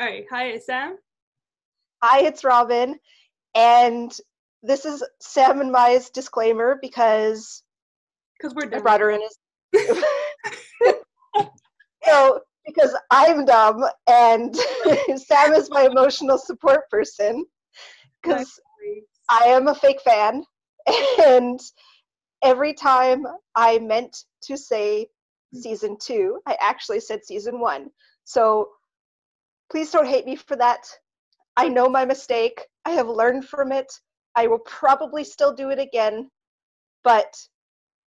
All right. Hi, it's Sam. Hi, it's Robyn. And this is Sam and Maya's disclaimer because Because we're dumb. I brought her in as. so, because I'm dumb and Sam is my emotional support person because I am a fake fan. And every time I meant to say hmm. season two, I actually said season one. So please don't hate me for that. I know my mistake. I have learned from it. I will probably still do it again, but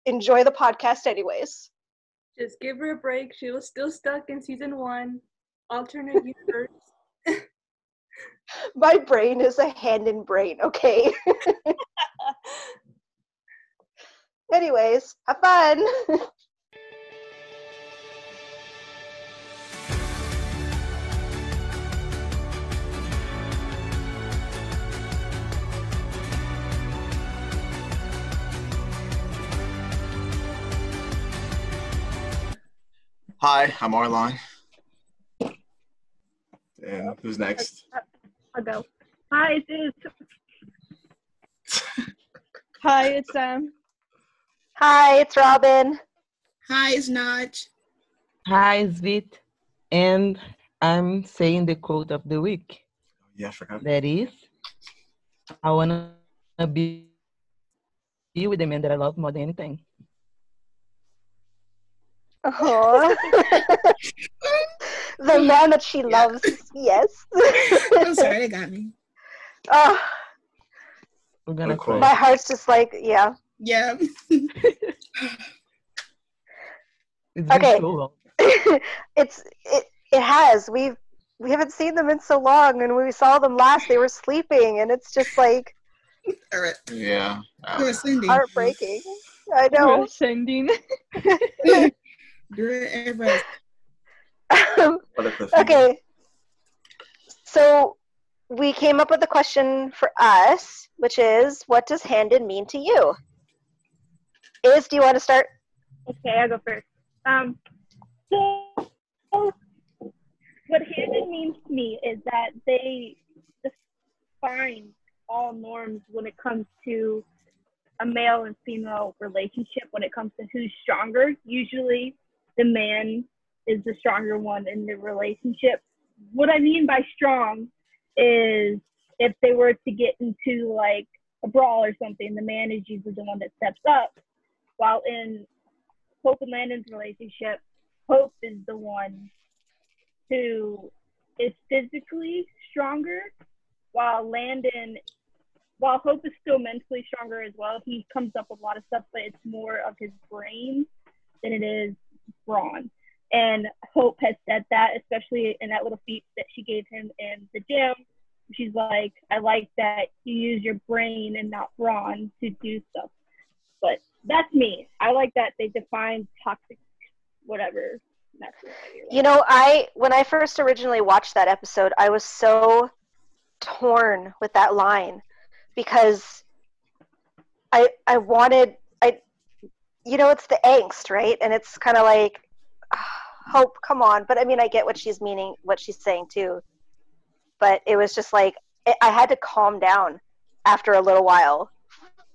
enjoy the podcast anyways. Just give her a break. She was still stuck in season one. Alternate universe. My brain is a Handon brain, okay? anyways, have fun. Hi, I'm Arlon. And who's next? I'll go. Hi, it's Hi, it's Sam. Hi, it's Robyn. Hi, it's Naj. Hi, it's Vit. And I'm saying the quote of the week. Yeah, I forgot. That is, I wanna be, be with the man that I love more than anything. Oh. the man that she Yeah. loves, yes. I'm sorry, they got me. oh, We're gonna Good quote. my heart's just like, yeah. Yeah. It's been Okay. so long. it's it it has. We've we haven't seen them in so long and when we saw them last they were sleeping and it's just like Yeah. You're Cindy. heartbreaking. I know. Sending. You're everybody. What okay. So we came up with a question for us, which is what does Handon mean to you? Is do you want to start? okay. I'll go first. Um, so what Handon means to me is that they define all norms when it comes to a male and female relationship. When it comes to who's stronger, usually the man is the stronger one in the relationship. What I mean by strong is if they were to get into like a brawl or something, the man is usually the one that steps up. While in Hope and Landon's relationship, Hope is the one who is physically stronger, while Landon, while Hope is still mentally stronger as well, he comes up with a lot of stuff, but it's more of his brain than it is brawn. And Hope has said that, especially in that little feat that she gave him in the gym. She's like, I like that you use your brain and not brawn to do stuff. But that's me. I like that they define toxic, whatever. You know, I when I first originally watched that episode, I was so torn with that line because I I wanted you know, it's the angst, right? And it's kind of like ah, hope, come on. But I mean, I get what she's meaning, what she's saying too. But it was just like I I had to calm down after a little while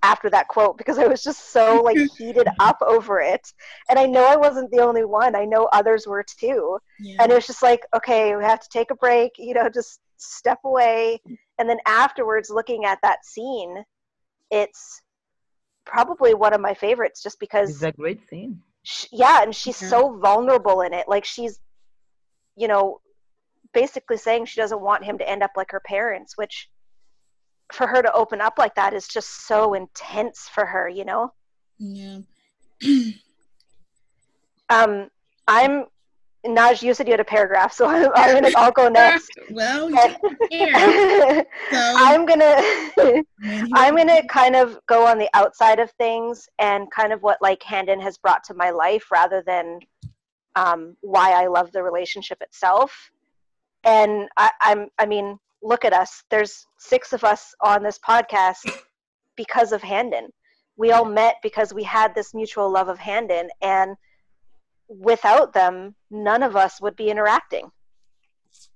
after that quote because I was just so like heated up over it. And I know I wasn't the only one. I know others were too. Yeah. And it was just like, okay, we have to take a break, you know, just step away. And then afterwards, looking at that scene, it's probably one of my favorites just because It's because, a great scene. sh yeah, and she's Yeah. so vulnerable in it. Like she's, you know, basically saying she doesn't want him to end up like her parents, which for her to open up like that is just so intense for her, you know? yeah. Um, I'm, Naj, you said you had a paragraph, so I'm, I'm gonna, I'll go next. well, here. So, I'm gonna I'm gonna kind of go on the outside of things and kind of what like Handon has brought to my life rather than um, why I love the relationship itself. And I, I'm I mean, look at us. There's six of us on this podcast because of Handon. We all met because we had this mutual love of Handon, and without them, none of us would be interacting.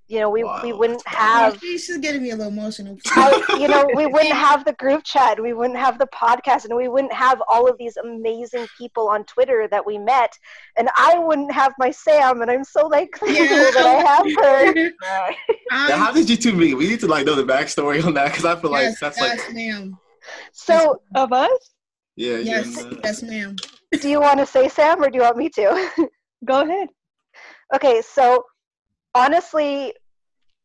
you know, we, we wouldn't have she- she's getting me a little emotional. I, you know, we wouldn't have the group chat, we wouldn't have the podcast, and we wouldn't have all of these amazing people on Twitter that we met, and I wouldn't have my Sam, and I'm so like thankful Yeah. that I have her. Now, Um, how did you two meet? We need to like know the backstory on that because I feel like yes, that's yes, like ma'am. So, Of us? yeah. Yes, yes, ma'am. Do you want to say Sam, or do you want me to? Go ahead. okay, so honestly,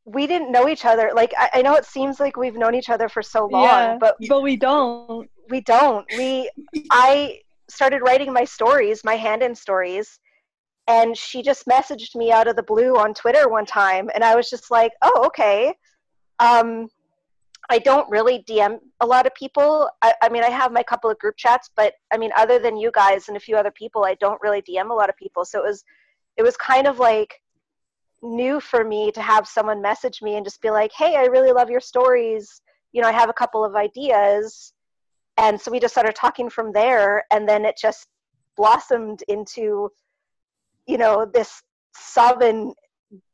we didn't know each other. Like, I, I know it seems like we've known each other for so long, yeah, but but we don't. we don't. We I started writing my stories, my Handon stories, and she just messaged me out of the blue on Twitter one time and I was just like, "Oh, okay." Um I don't really DM a lot of people. I, I mean, I have my couple of group chats, but I mean, other than you guys and a few other people, I don't really DM a lot of people. So it was, it was kind of like new for me to have someone message me and just be like, "Hey, I really love your stories. You know, I have a couple of ideas." and so we just started talking from there and then it just blossomed into you know this Sovereign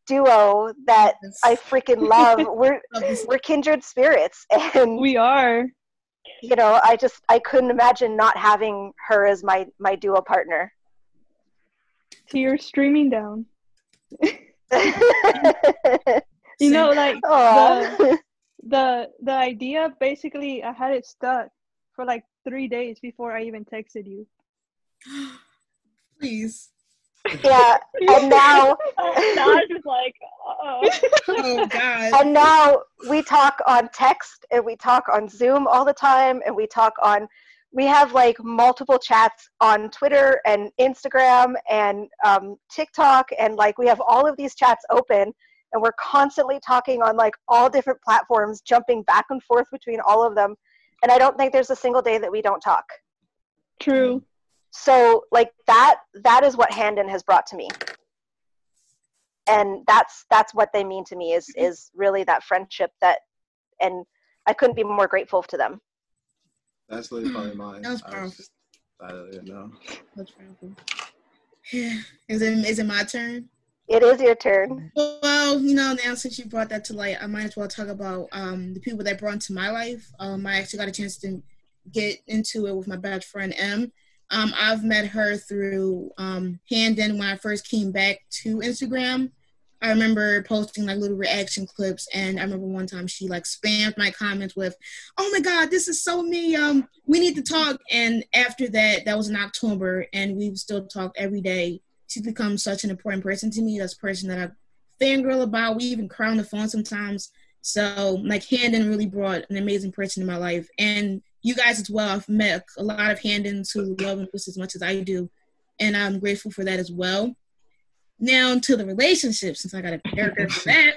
duo that Yes. i freaking love we're we're kindred spirits and We are. you know i just i couldn't imagine not having her as my my duo partner Tears streaming down. You know, like Aw. the the idea basically I had it stuck for like three days before I even texted you. Please. Yeah and now now I'm just like, oh. Oh God. and now we talk on text and we talk on zoom all the time and we talk on we have like multiple chats on twitter and instagram and um, tiktok and like we have all of these chats open and we're constantly talking on like all different platforms jumping back and forth between all of them and i don't think there's a single day that we don't talk True. So like that that is what handon has brought to me and that's that's what they mean to me is is really that friendship that and i couldn't be more grateful to them That's literally probably mine. That was I powerful. just- I don't even know. That's powerful. Yeah. Is it is it my turn? it is your turn Well, you know, now since you brought that to light, I might as well talk about um, the people that brought into my life. Um, I actually got a chance to get into it with my best friend M. Um, I've met her through um, Handon when I first came back to Instagram. I remember posting like little reaction clips, and I remember one time she like spammed my comments with, "Oh my God, this is so me. Um, we need to talk." And after that, that was in October, and we've still talked every day. She's become such an important person to me. That's a person that I fangirl about. We even cry on the phone sometimes. So like Handon really brought an amazing person in my life, and you guys as well. I've met a lot of Handons who love him just as much as I do, and I'm grateful for that as well. Now to the relationship, since I got a paragraph for that.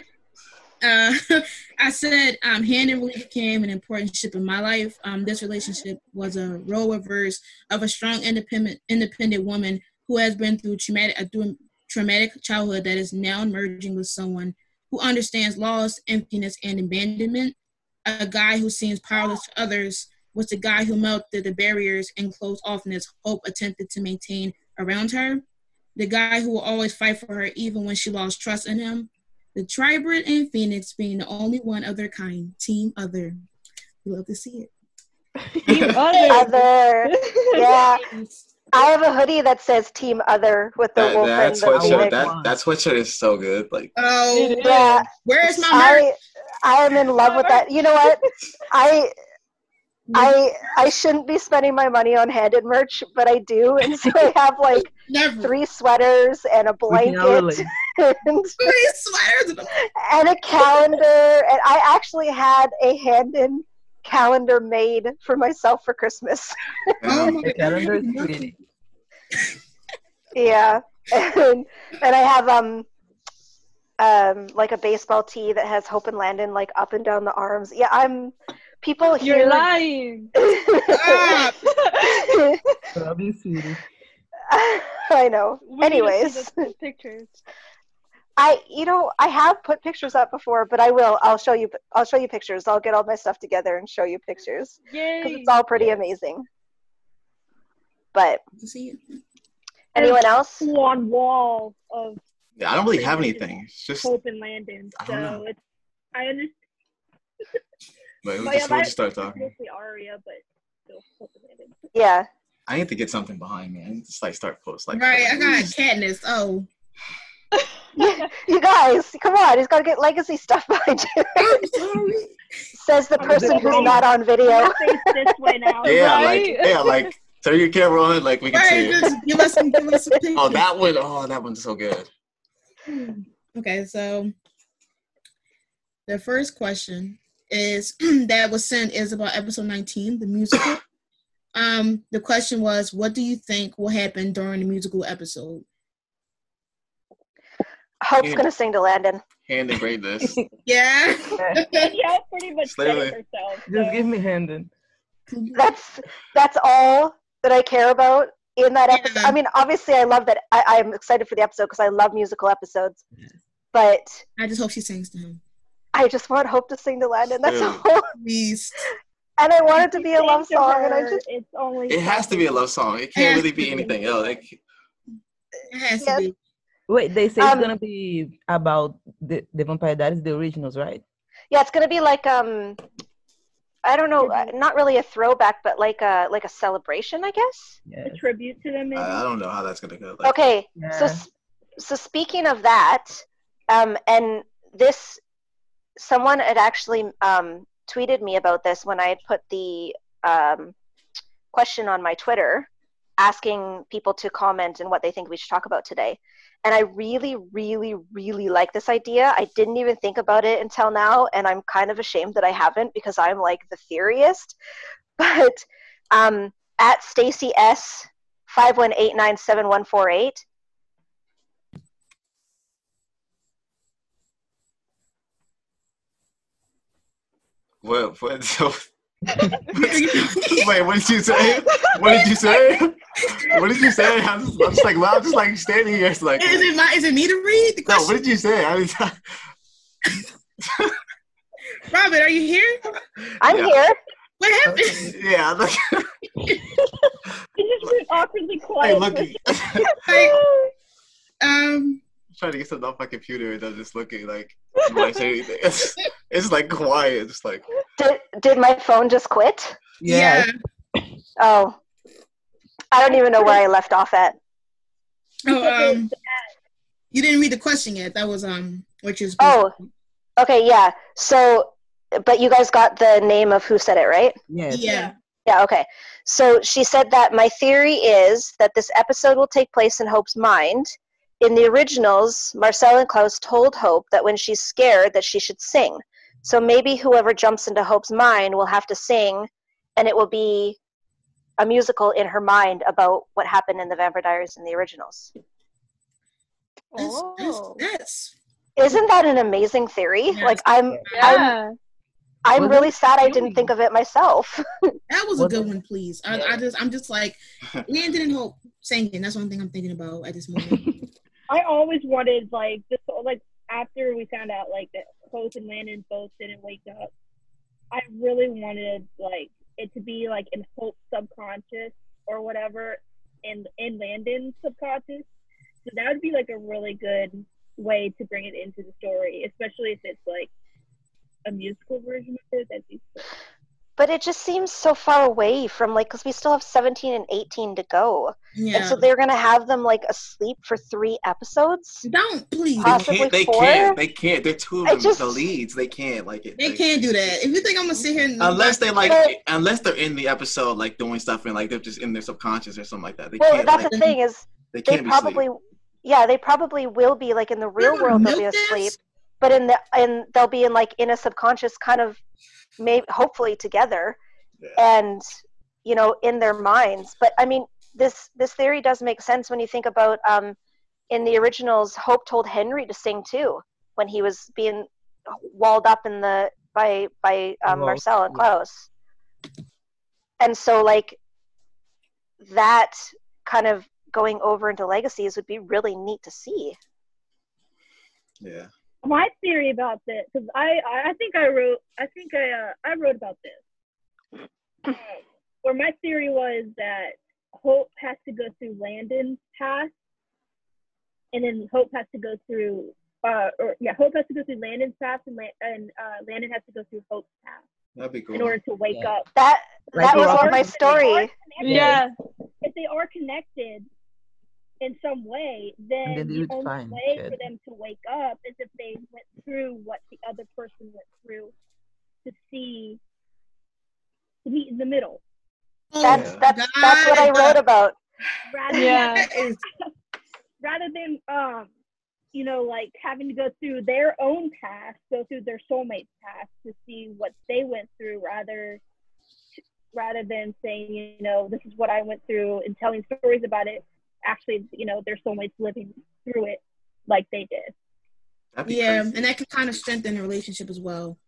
Uh, I said um, Handon really became an important ship in my life. Um, this relationship was a role reverse of a strong, independent, independent woman who has been through traumatic, a through traumatic childhood that is now emerging with someone who understands loss, emptiness, and abandonment. A guy who seems powerless to others was the guy who melted the barriers and closed offness Hope attempted to maintain around her. The guy who will always fight for her even when she lost trust in him. The Tribrid and Phoenix being the only one of their kind. Team Other. We love to see it. Team other. other yeah i have a hoodie that says team other with the That, wolf that and the sweatshirt, that, that sweatshirt is so good. Like, Oh, yeah where's my merch? I I am in love with that. You know what? I I I shouldn't be spending my money on Handon merch, but I do, and so I have like Never. three sweaters and a We can all blanket and, Three sweaters. and a- and a calendar. And I actually had a Handon calendar made for myself for Christmas. Oh my calendar is pretty. yeah, and, and I have um um like a baseball tee that has Hope and Landon like up and down the arms. Yeah, I'm. People You're lying. Stop. Love. I know. We need Anyways, the- the pictures. I you know I have put pictures up before, but I will. I'll show you. I'll show you pictures. I'll get all my stuff together and show you pictures because Yay. it's all pretty amazing. But see it. anyone else? One wall of Yeah, I don't really have anything. It's just Hope and Landon. I So don't know. it's I understand. wait, we'll But just, yeah, we'll just start talking. mostly Aria, but still Hope and Yeah. I need to get something behind me. I need to just, like start post like right, I got Katniss. Oh, You guys, come on. He's got to get legacy stuff behind you. I'm sorry. Says the person who's not on video. Face this way now. Yeah, Right? like yeah, like turn your camera on, like we can Right, see it. just give us some, give us some pictures. Oh, that one, oh, that one's so good. Okay, so the first question is that was sent is about episode 19, the musical. Um, the question was, what do you think will happen during the musical episode? Hope's Yeah. going to sing to Landon. Handon greatness. Yeah. yeah, pretty much said Literally. it herself. Just give me Handon. That's that's all that I care about in that episode. Yeah. I mean, obviously, I love that. I, I'm excited for the episode because I love musical episodes. But I just hope she sings to him. I just want Hope to sing to Landon. That's Yeah. all. Please. And I want it to be a love Thank song. And I just it's only It has to be a love song. It can't really be anything else. Like, It has Yes. to be. Wait, they say Um, it's gonna be about the, the Vampire Diaries, the originals, right? yeah, it's gonna be like um, I don't know, uh, not really a throwback, but like a like a celebration, I guess. Yeah. a tribute to them. Maybe. I, I don't know how that's gonna go. Like, Okay, so Yeah. s- so speaking of that, um, and this, someone had actually um, tweeted me about this when I had put the um, question on my Twitter, asking people to comment and what they think we should talk about today. And I really, really, really like this idea. I didn't even think about it until now, and I'm kind of ashamed that I haven't because I'm like the theorist. But um, at Stacy S five one eight nine seven one four eight. What? What? So, wait, what did you say? What did you say? What did you say? I'm just, I'm just like, well, I'm just like standing here, it's like, Is it my is it me to read the no. question? What did you say? I mean, Robert, are you here? I'm Yeah. here. What happened? yeah. I'm like, It just went awkwardly hey, quiet. look, Like, um trying to get something off my computer and I'm just looking like, do I say anything? It's, it's like quiet, just like, Did did my phone just quit? Yeah. Oh, I don't even know where I left off at. Oh, um you didn't read the question yet. That was um which is Oh. Okay, yeah. So, but you guys got the name of who said it, right? Yes. yeah. Yeah, okay. So she said that my theory is that this episode will take place in Hope's mind. In the originals, Marcel and Klaus told Hope that when she's scared that she should sing. So maybe whoever jumps into Hope's mind will have to sing and it will be a musical in her mind about what happened in the Vampire Diaries in the originals. That's, that's, Oh. that's Isn't that an amazing theory? Yes. Like I'm I'm I'm Well, really sad I didn't think of it myself. that was a Well, good one, please. I, I just I'm just like Landon and Hope singing. That's one thing I'm thinking about at this moment. I always wanted like this like after we found out like that Hope and Landon both didn't wake up. I really wanted like it to be like in Hope's subconscious or whatever, and in Landon's subconscious. So that would be like a really good way to bring it into the story, especially if it's like a musical version of it. That'd be so but it just seems so far away from like because we still have 17 and 18 to go Yeah. and so they're gonna have them like asleep for three episodes Don't please. they can't, they four? can't, they can't. They're two of them, just- the leads. They can't, like it. They like- can't do that. If you think I'm gonna sit here and Unless they like, Well- unless they're in the episode, like doing stuff and like they're just in their subconscious or something like that. They well can't. that's like, the thing is they they can't be probably yeah they probably will be like in the real world they'll be milk this? asleep but in the in they'll be in like in a subconscious kind of maybe hopefully together Yeah. and you know in their minds but i mean this this theory does make sense when you think about um in the originals hope told henry to sing too when he was being walled up in the by by um, Well, marcel and yeah. klaus and so like that kind of going over into legacies would be really neat to see Yeah. My theory about this because I, I I think I wrote I think I uh, I wrote about this um, where my theory was that Hope has to go through Landon's past and then Hope has to go through. Uh, or yeah, Hope has to go through Landon's path, and, Lan- and uh, Landon has to go through Hope's path That'd be cool. in order to wake Yeah. up. That Like that was Rock- my If they are story. Yeah. If they are connected in some way, then then the only find way each for them to wake up is if they went through what the other person went through to see to meet in the middle. That's Yeah. that's that's what I wrote about. Rather Yeah. That is- rather than um you know like having to go through their own past go through their soulmate's past to see what they went through rather rather than saying you know this is what i went through and telling stories about it actually you know their soulmates living through it like they did yeah, crazy. and that can kind of strengthen the relationship as well.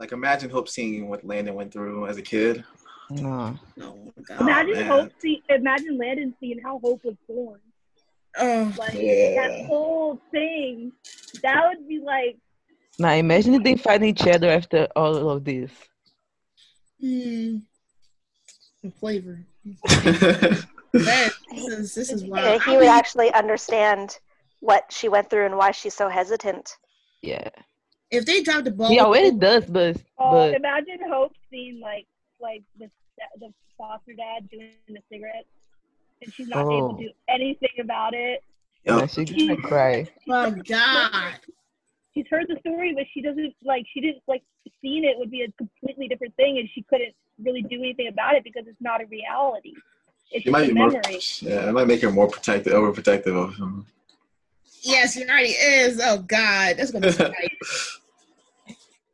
Like imagine Hope seeing what Landon went through as a kid. No. Oh my god. imagine man. hope see imagine landon seeing how hope was born Oh, like Yeah. that whole thing that would be like Now imagine if they find each other after all of this. hmm. Some flavor. That, this is this is Yeah, he would actually understand what she went through and why she's so hesitant. Yeah. if they dropped the ball, He already does, but Oh, imagine Hope seeing like like the the foster dad doing the cigarettes, and she's not able Oh. to do anything about it. now Yep. she's gonna cry. Oh God. She's heard the story, but she doesn't like she didn't like seeing it would be a completely different thing, and she couldn't really do anything about it because it's not a reality. It's She might just be a more. Yeah, it might make her more protective, overprotective of him. Yes, it already is. Oh God, that's gonna be tight.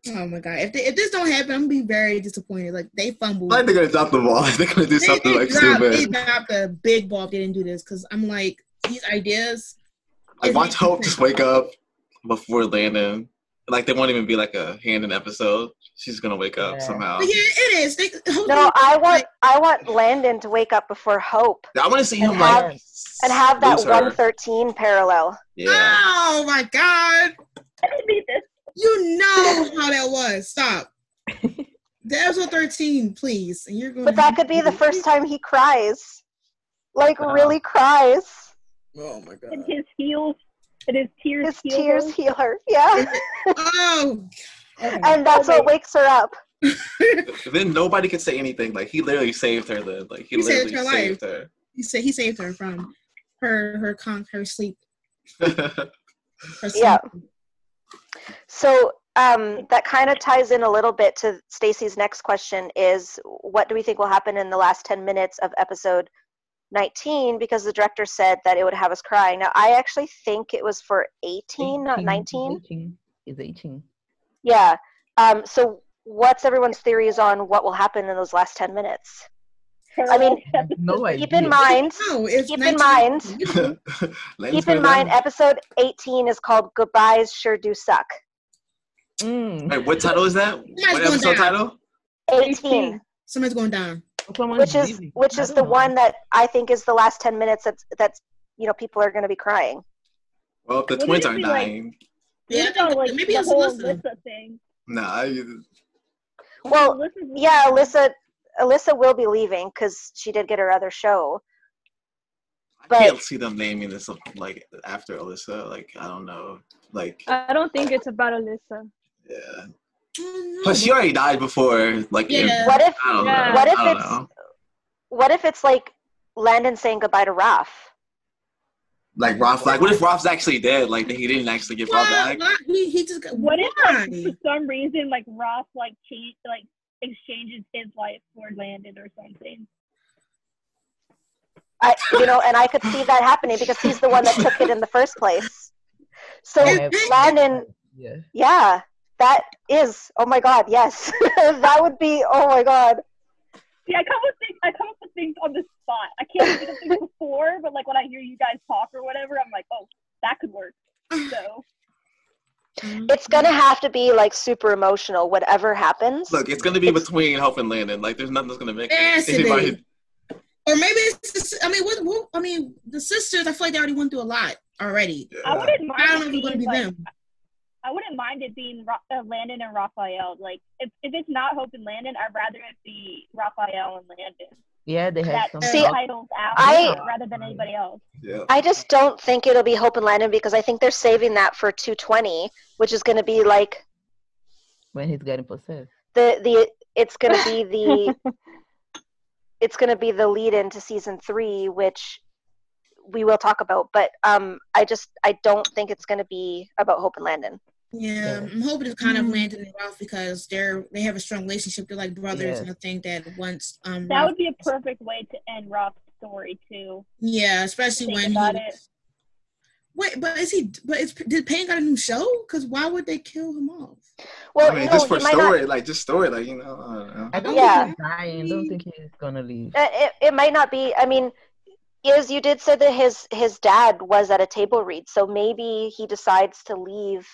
Oh my God! If they, if this don't happen, I'm gonna be very disappointed. Like they fumbled. I think they're gonna drop the ball. They're gonna do they, something they like dropped, they stupid. dropped a big ball if they didn't do this because I'm like these ideas. Like is watch making Hope sense. just wake up before Landon. Like they won't even be like a Handon episode. She's gonna wake up Yeah. somehow. But yeah, it is. They, No, I want I want Landon to wake up before Hope I want to see him And like have- and have that lose her. 113 parallel. Yeah. Oh my God! I didn't need this. You know how that was. Stop. The episode 13, please. And you're going. But that could be the first time he cries. Like Wow. really cries. Oh my god! And God. his heels and his tears. His heal tears her. heal her. Yeah. Oh. okay. And that's what wakes her up. then nobody could say anything. Like he literally saved her. Then like he, He saved her saved her. he said he saved her from her her con her sleep. Her Yeah. So um, that kind of ties in a little bit to Stacy's next question is what do we think will happen in the last 10 minutes of episode 19 because the director said that it would have us crying. Now I actually think it was for 18, not 19. 18. It's 18. Yeah. Um, so what's everyone's theories on what will happen in those last 10 minutes? I mean, No idea. Keep in mind, No, it's Keep in mind- keep in mind episode 18 is called Goodbyes Sure Do Suck. Mm. Wait, what title is that? Somebody's What episode down. title? 18. Somebody's going down. Someone's which is leaving. which is the know. one that I think is the last ten minutes. That's that's you know people are going to be crying. Well, if the Wouldn't twins aren't be like- dying, Yeah, I What think about, that- like maybe the it's whole Alyssa. Alyssa thing. nah. I, Well, Alyssa's Yeah. Alyssa Alyssa will be leaving because she did get her other show. But, I can't see them naming this like after Alyssa. Like I don't know. Like I don't think it's about Alyssa. yeah. Oh, Plus, she already died before. Like in- Yeah. What if Yeah. What if I it's- know. what if it's like Landon saying goodbye to Raf? like Raf? Like what if Raf's actually dead? Like he didn't actually get brought back. why- He, he just got, What if like, for some reason like Ross like change like exchanges his life for Landon or something? I you know, and I could see that happening because he's the one that took it in the first place. So Landon, Yeah. yeah, that is. Oh my God, yes, that would be. Oh my God, See, I come with things. I come up with things on the spot. I can't think of things before, but like when I hear you guys talk or whatever, I'm like, oh, that could work. So it's gonna have to be like super emotional. Whatever happens. Look, it's gonna be between Hope and Landon. Like there's nothing that's gonna make it anybody. Or maybe it's. the si- I mean, what, what? I mean, the sisters. I feel like they already went through a lot already. Yeah. I wouldn't mind. I don't know if it it's going to be like, them. I wouldn't mind it being Ra- uh, Landon and Rafael. Like if, if it's not Hope and Landon, I'd rather it be Rafael and Landon. Yeah, they had That some. See, titles out I- rather than anybody else. Yeah. I just don't think it'll be Hope and Landon because I think they're saving that for 220, which is going to be like when he's getting possessed. the the it's going to be the it's going to be the lead into season 3 which we will talk about but um I just I don't think it's going to be about Hope and Landon. Yeah, Yeah. I'm hoping it's kind of Mm. Landon and Raf because they're they have a strong relationship. They're like brothers, Yeah. and I think that once um That Raf, would be a perfect way to end Rob's story too. yeah, especially Think when about he it. wait, but is he? But is did Payne got a new show? Because why would they kill him off? Well, I mean, no, just for he might not story, like just story, like you know. I don't know. I don't Yeah. think he's dying. I don't think he's gonna leave. Uh, it, it might not be i mean is you did say that his his dad was at a table read so maybe he decides to leave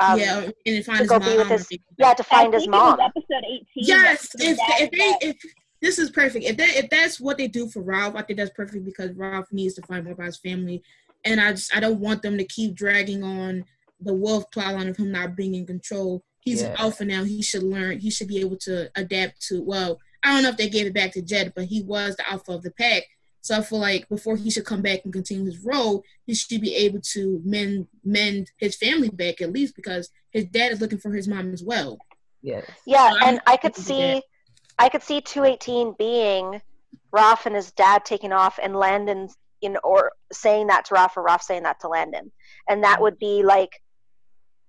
um, yeah, and then find to his go mom. be with his yeah to I find his think it was mom episode 18. Yes, that the if if they if this is perfect. If that if that's what they do for Raf, I think that's perfect because Raf needs to find more about his family, and I just I don't want them to keep dragging on the wolf plotline of him not being in control. He's an Yeah. alpha now. He should learn. He should be able to adapt to. Well, I don't know if they gave it back to Jed, but he was the alpha of the pack. So I feel like before he should come back and continue his role, he should be able to mend mend his family back at least because his dad is looking for his mom as well. Yes. yeah So and i could happy that. see i could see 218 being Raf and his dad taking off and landon you know or saying that to Raf or Raf saying that to landon and that mm-hmm. would be like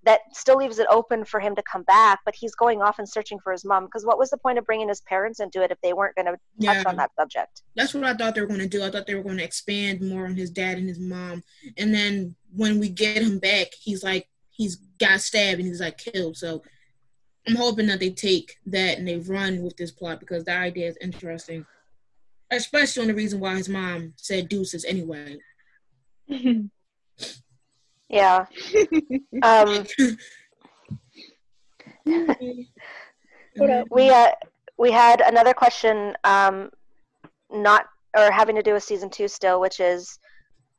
that still leaves it open for him to come back but he's going off and searching for his mom because what was the point of bringing his parents into it if they weren't going to touch Yeah. on that subject That's what I thought they were going to do. I thought they were going to expand more on his dad and his mom. And then when we get him back, he's like, he's got stabbed and he's like killed. So I'm hoping that they take that and they run with this plot because the idea is interesting. Especially on the reason why his mom said deuces anyway. yeah um we uh we had another question um not or having to do with season two still which is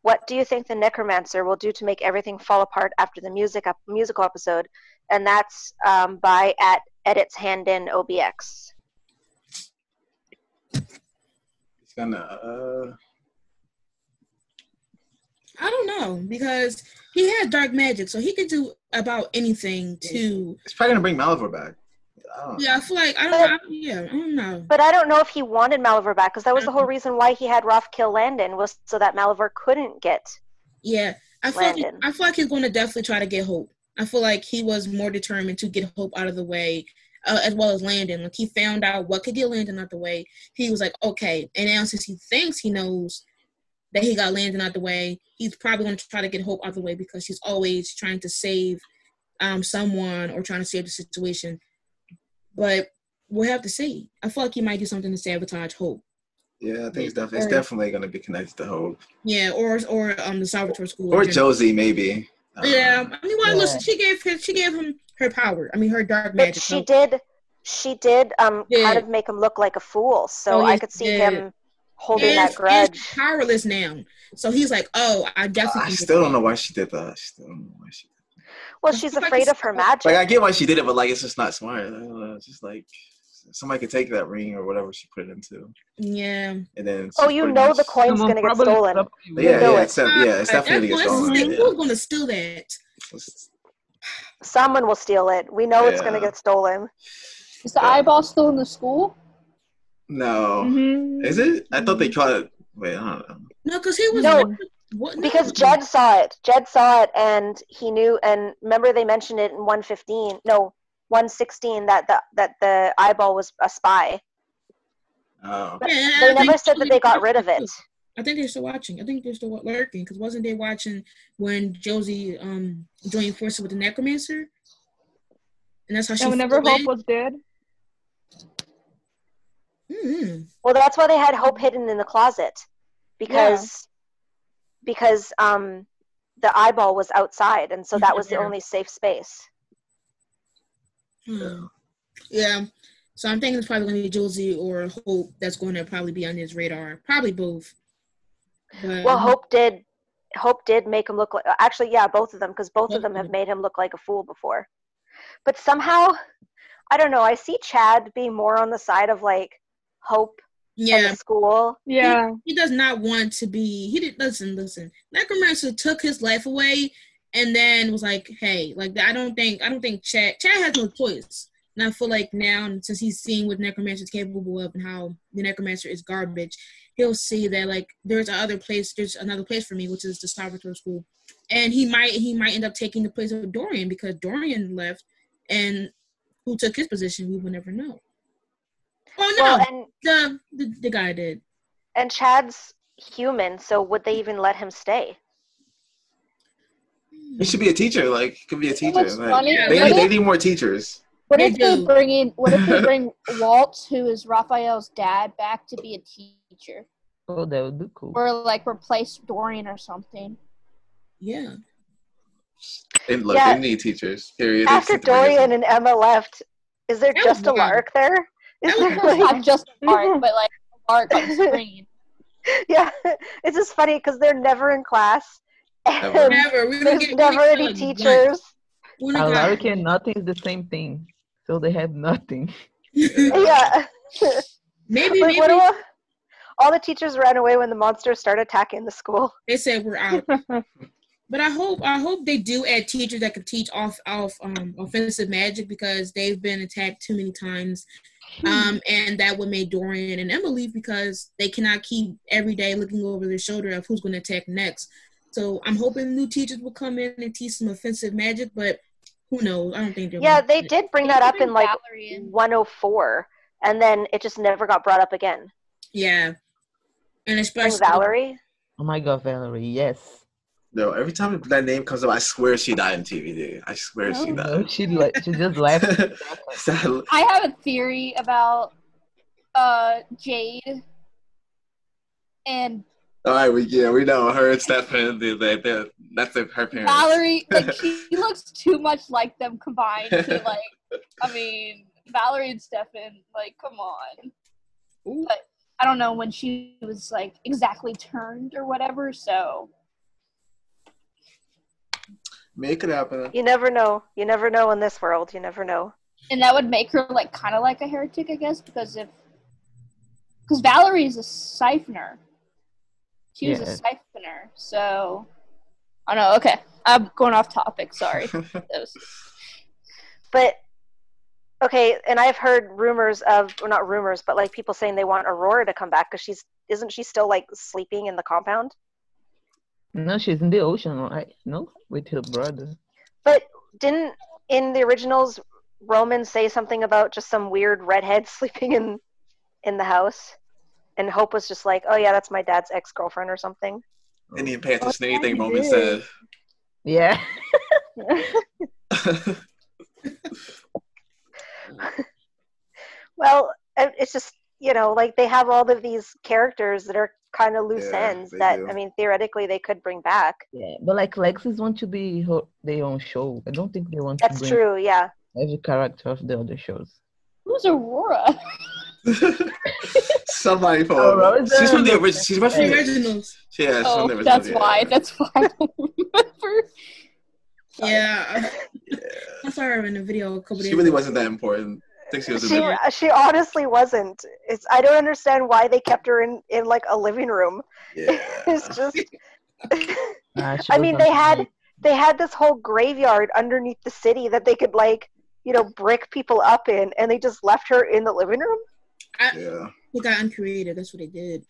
what do you think the necromancer will do to make everything fall apart after the music up, musical episode and that's um, by at edits hand in obx It's gonna. Uh, I don't know because he has dark magic, so he could do about anything to. it's probably gonna bring Malivore back. I. Yeah, I feel like I don't. I, yeah, I don't know. but i don't know if he wanted Malivore back because that was the whole reason why he had Raf kill landon was so that Malivore couldn't get Yeah, I feel like I feel like he's going to definitely try to get Hope. I feel like he was more determined to get Hope out of the way, uh, as well as Landon. Like he found out what could get Landon out the way, he was like, okay. And now since he thinks he knows that he got Landon out the way, he's probably going to try to get Hope out the way because she's always trying to save um someone or trying to save the situation. But we'll have to see. I feel like he might do something to sabotage Hope. Yeah, I think it's definitely it's definitely gonna be connected to Hope Yeah, or or um the Salvatore School. or. Josie maybe. I don't Yeah. I mean, well, Yeah. listen, she gave him, she gave him her power. I mean, her dark but magic. she so- did she did um Yeah. kind of make him look like a fool so Oh, i could see yeah. him holding and- that grudge she's powerless now. So he's like, oh, I definitely. I still don't know why she did that. I still don't know why she. well she's like afraid of her magic Like I get why she did it, but like it's just not smart. I don't know. It's just like somebody could take that ring or whatever she put it into. Yeah. and then. Oh, you know much- the coin's gonna get stolen. stopped Yeah, you. You know yeah, it. it's, yeah, it's Uh, definitely gonna get stolen. they- Yeah. Who's gonna steal that? Someone will steal it. We know it's gonna get stolen. Is the eyeball still in the school? No, Mm-hmm. is it? I thought they caught it. Wait, I don't know. No, because he was. No. What? no. Because Jed saw it. Jed saw it and he knew and remember they mentioned it in 115. No, 116 that the that the eyeball was a spy. Oh, But Yeah, I they think never said that they got rid of it. I think they're still watching. I think they're still lurking. Because wasn't they watching when Josie um joined forces with the necromancer? And that's how she. And whenever Hope in? was dead, Mhm. Well, that's why they had Hope hidden in the closet because because um the eyeball was outside and so that was the only safe space. Hmm. Yeah. So I'm thinking it's probably going to be Josie or Hope that's going to probably be on his radar. Probably both. But Well, Hope did Hope did make him look like actually yeah both of them because both of them have made him look like a fool before. But somehow, I don't know. I see Chad being more on the side of like Hope Yeah, school. Yeah. he does not want to be. He did listen. Listen, necromancer took his life away, and then was like, "Hey, like I don't think I don't think Chad Chad has no choice." And I feel like now, since he's seeing what necromancer is capable of and how the necromancer is garbage, he'll see that like there's another place. There's another place for me, which is the Salvatore School, and he might he might end up taking the place of Dorian because Dorian left, and who took his position, we will never know. Oh no, Well, and the, the the guy did. and Chad's human, so would they even let him stay? He should be a teacher. Like, he could be a teacher. Like, funny? they, need, they need more teachers. What They if they bring in? What if they bring Walt, who is Rafael's dad, back to be a teacher, Oh, that would be cool. or like replace Dorian or something? Yeah. And look, Yeah. they need teachers. Period. After just have to bring Dorian and Emma left, is there That was just a wild. Lark there? Is That like, Not just Mark, but like Mark on screen. yeah, it's just funny because they're never in class. Never. And Never. We there's get never any get, like, teachers. We don't Alaric and nothing is the same thing. So they have nothing. Yeah. maybe like, maybe what all the teachers ran away when the monsters started attacking the school. they said we're out. But I hope I hope they do add teachers that can teach off off um offensive magic because they've been attacked too many times. Um and that would make Dorian and Emma leave because they cannot keep every day looking over their shoulder of who's gonna attack next. So I'm hoping new teachers will come in and teach some offensive magic, but who knows? I don't think they're Yeah, gonna- they did bring that up in like Valerie in. 104, and then it just never got brought up again. Yeah. And And especially Valerie, Oh my god, Valerie, yes. No, every time that name comes up, I swear she died in TV, dude. I swear she No, died. she like she just left. I have a theory about uh Jade and All right, we yeah, we know her and Stefan. They, they, they, that's their, her parents. Valerie. Like she looks too much like them combined to like. I mean, Valerie and Stefan. Like, come on. Ooh. But I don't know when she was like exactly turned or whatever. So Make it happen. you never know. You never know in this world. You never know. and that would make her like kind of like a heretic, I guess, because if because Valerie is a siphoner, she was a Yeah. siphoner. So I don't know. Okay, I'm going off topic. Sorry. Was- But okay, and I've heard rumors of, well, not rumors, but like people saying they want Aurora to come back because she's isn't she still like sleeping in the compound? No, she's in the ocean, right? No, with her brother. But didn't in the originals Roman say something about just some weird redhead sleeping in in the house? And Hope was just like, "Oh yeah, that's my dad's ex girlfriend or something." Didn't even pay attention to Oh, anything Roman said. Yeah. Well, uh, it's just you know, like they have all of these characters that are kind of loose Yeah, ends that do. I mean, theoretically they could bring back. Yeah, but like Lexus want to be her, their own show. I don't think they want That's to bring true. Yeah. every character of the other shows. Who's Aurora? Somebody for Oh, Rosa. She's from the original. She's from The the originals. Yeah, she's oh, from the original. that's yeah. why. That's why I don't remember. Yeah. I, Yeah. I saw her in a video a couple days She really ago. wasn't that important. I think she was She she honestly wasn't. It's I don't understand why they kept her in in like a living room. Yeah. It's just. Ah, she I mean, they TV. had they had this whole graveyard underneath the city that they could like you know brick people up in, and they just left her in the living room. Yeah. They got uncreative. That's what they did.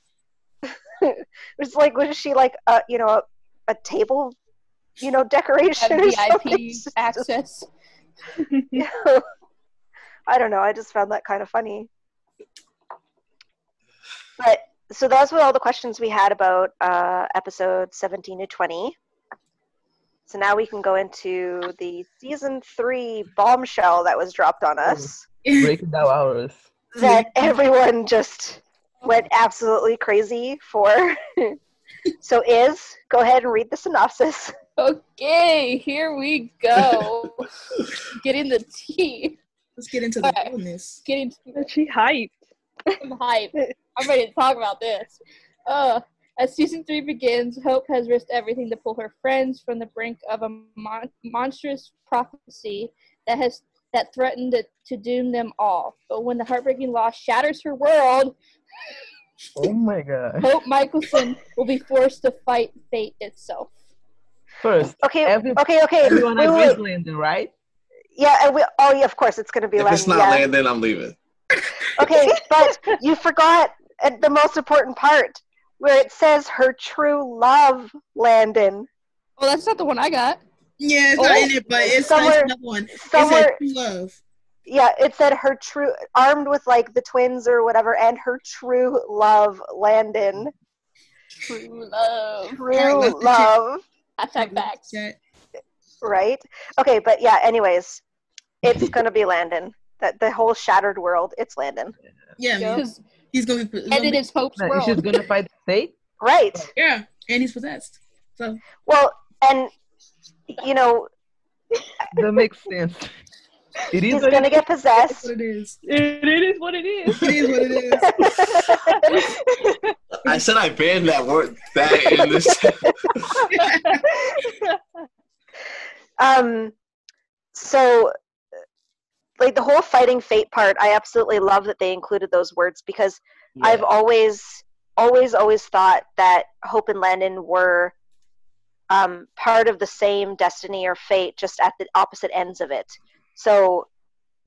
It's like was she like a you know a, a table, you know decoration or? VIP It's just- access. I don't know. I just found that kind of funny. But so those were all the questions we had about uh, episode 17 to 20. So now we can go into the season three bombshell that was dropped on us breaking down hours. that everyone just went absolutely crazy for. so, is go ahead and read the synopsis. Okay, here we go. Getting the tea. Let's get into the Okay. illness. Getting she hyped. I'm hyped. I'm ready to talk about this. Uh, As season three begins, Hope has risked everything to pull her friends from the brink of a mon- monstrous prophecy that has that threatened to, to doom them all. But when the heartbreaking loss shatters her world, Oh my god. Hope Mikaelson will be forced to fight fate itself. First, Okay, every, okay, okay. everyone Wait, agrees wait. Landon, right? Yeah, and we, oh yeah, of course it's gonna be If Landon. it's not yeah. Landon, I'm leaving. Okay, but you forgot uh, the most important part where it says her true love, Landon. Oh, that's not the one I got. Yeah, it's not Oh, in it, but it's, somewhere- it's another one. It Somewhere, said true love. yeah, it said her true, armed with like the twins or whatever, and her true love, Landon. True love. True Alright, let's check. love, Hashtag facts. Chat. right? Okay, but yeah. Anyways, it's gonna be Landon. That the whole shattered world, it's Landon. Yeah, man. Because He's gonna be. and it is Hope's That world. she's gonna fight the fate. Right. Yeah, and he's possessed. So Well, and you know, That makes sense. It is he's what gonna it get that's possessed. what it is. It, it is what it is. It is what it is. I said I banned that word that in this. um so like the whole fighting fate part i absolutely love that they included those words because i've always always always thought that hope and landon were um, part of the same destiny or fate just at the opposite ends of it. So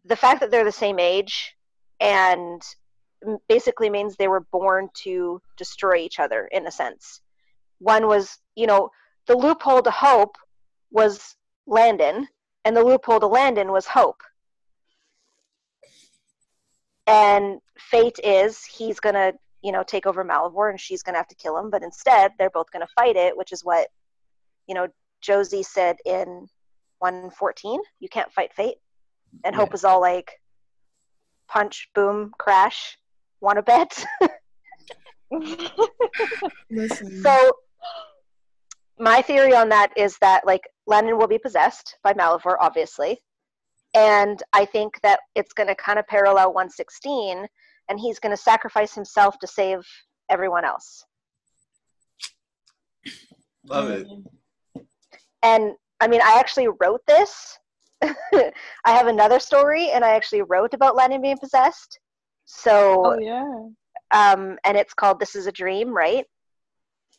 the fact that they're the same age and basically means they were born to destroy each other in a sense. One was you know the loophole to hope was Landon, and the loophole to Landon was Hope. And fate is he's gonna, you know, take over Malivore, and she's gonna have to kill him. But instead, they're both gonna fight it, which is what, you know, Josie said in 114. You can't fight fate. And Hope is all like, punch, boom, crash. Want to bet? So my theory on that is that like Landon will be possessed by Malivore, obviously. And I think that it's going to kind of parallel 116, and he's going to sacrifice himself to save everyone else. Love it. And I mean, I actually wrote this. I have another story, and I actually wrote about Landon being possessed. So, oh yeah. um, and it's called "This Is a Dream," right?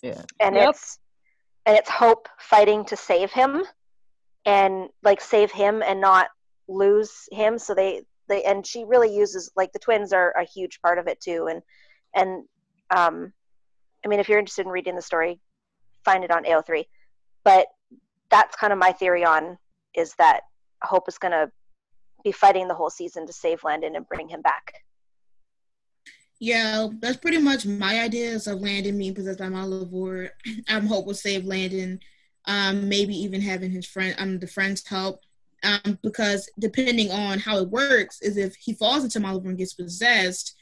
Yeah. and Yep. it's and it's hope fighting to save him and like save him and not lose him. So they they and she really uses like the twins are a huge part of it too. And and um i mean if you're interested in reading the story find it on ao3 but that's kind of my theory on is that hope is going to be fighting the whole season to save landon and bring him back Yeah, that's pretty much my ideas of Landon being possessed by Malivore. I'm hope will save Landon. Um, maybe even having his friend, um, the friends help. Um, because depending on how it works, is if he falls into Malivore and gets possessed,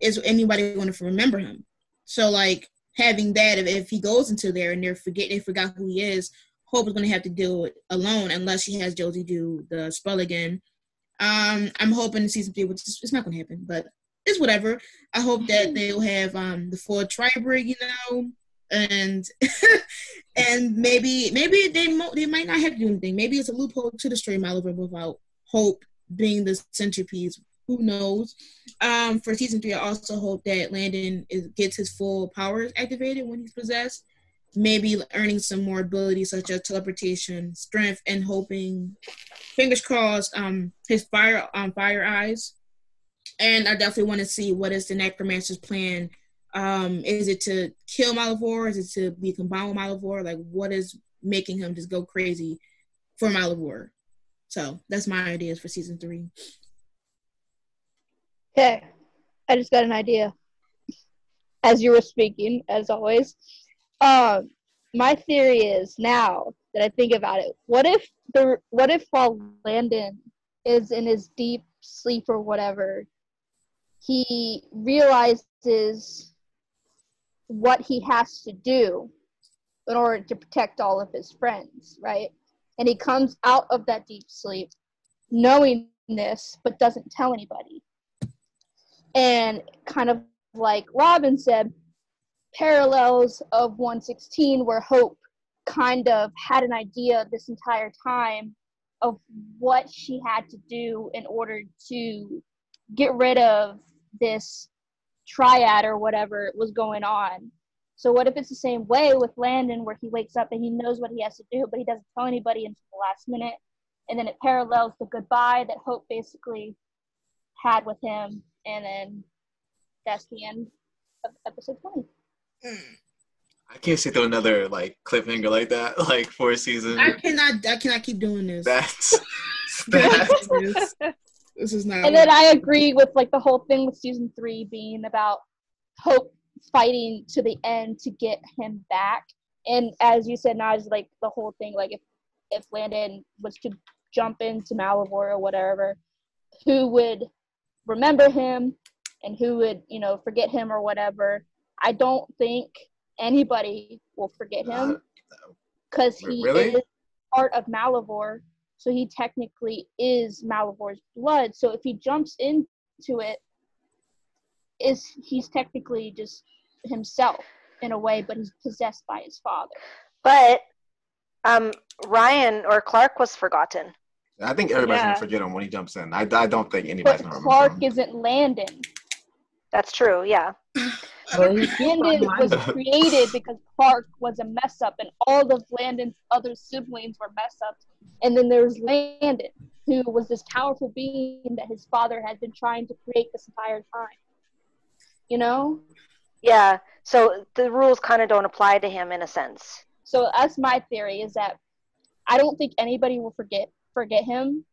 is anybody going to remember him? So like having that, if, if he goes into there and they're forget they forgot who he is, Hope is going to have to deal with alone unless she has Josie do the spell again. Um, I'm hoping in season three, which is, it's not going to happen, but it's whatever. I hope that they'll have um the full tribrid, you know, and and maybe maybe they mo- they might not have to do anything. Maybe it's a loophole to destroy Malivore without Hope being the centerpiece. Who knows? Um, for season three, I also hope that Landon is, gets his full powers activated when he's possessed. Maybe earning some more abilities such as teleportation, strength, and hoping, fingers crossed, um, his fire um fire eyes and I definitely want to see what is the necromancer's plan. Um, is it to kill Malivore? Is it to be combined with Malivore? Like, what is making him just go crazy for Malivore? So that's my ideas for season three. Okay, I just got an idea. As you were speaking, as always, um, my theory is now that I think about it, what if the what if while Landon is in his deep sleep or whatever, he realizes what he has to do in order to protect all of his friends, right? And he comes out of that deep sleep knowing this but doesn't tell anybody and kind of like Robyn said, parallels of 116 where Hope kind of had an idea this entire time of what she had to do in order to get rid of this triad or whatever was going on. So what if it's the same way with Landon where he wakes up and he knows what he has to do, but he doesn't tell anybody until the last minute, and then it parallels the goodbye that Hope basically had with him, and then that's the end of episode twenty. Hmm. I can't sit through another like cliffhanger like that, like for a season. I cannot. I cannot keep doing this. That's that's this, is not. And then I agree with like the whole thing with season three being about Hope fighting to the end to get him back. And as you said, Naj, like the whole thing, like if if Landon was to jump into Malivore or whatever, who would remember him and who would, you know, forget him or whatever. I don't think anybody will forget him because he really? is part of Malivore. So he technically is Malivore's blood. So if he jumps into it, is he's technically just himself in a way, but he's possessed by his father. But um, Ryan or Clarke was forgotten. I think everybody's Yeah. gonna forget him when he jumps in. I, I don't think anybody's But gonna Clarke remember him. isn't Landon. That's true. Yeah. Well, he's Landon was created because Clarke was a mess up, and all of Landon's other siblings were mess ups. And then there's Landon, who was this powerful being that his father had been trying to create this entire time. You know? Yeah. So the rules kind of don't apply to him in a sense. So that's my theory is that I don't think anybody will forget forget him,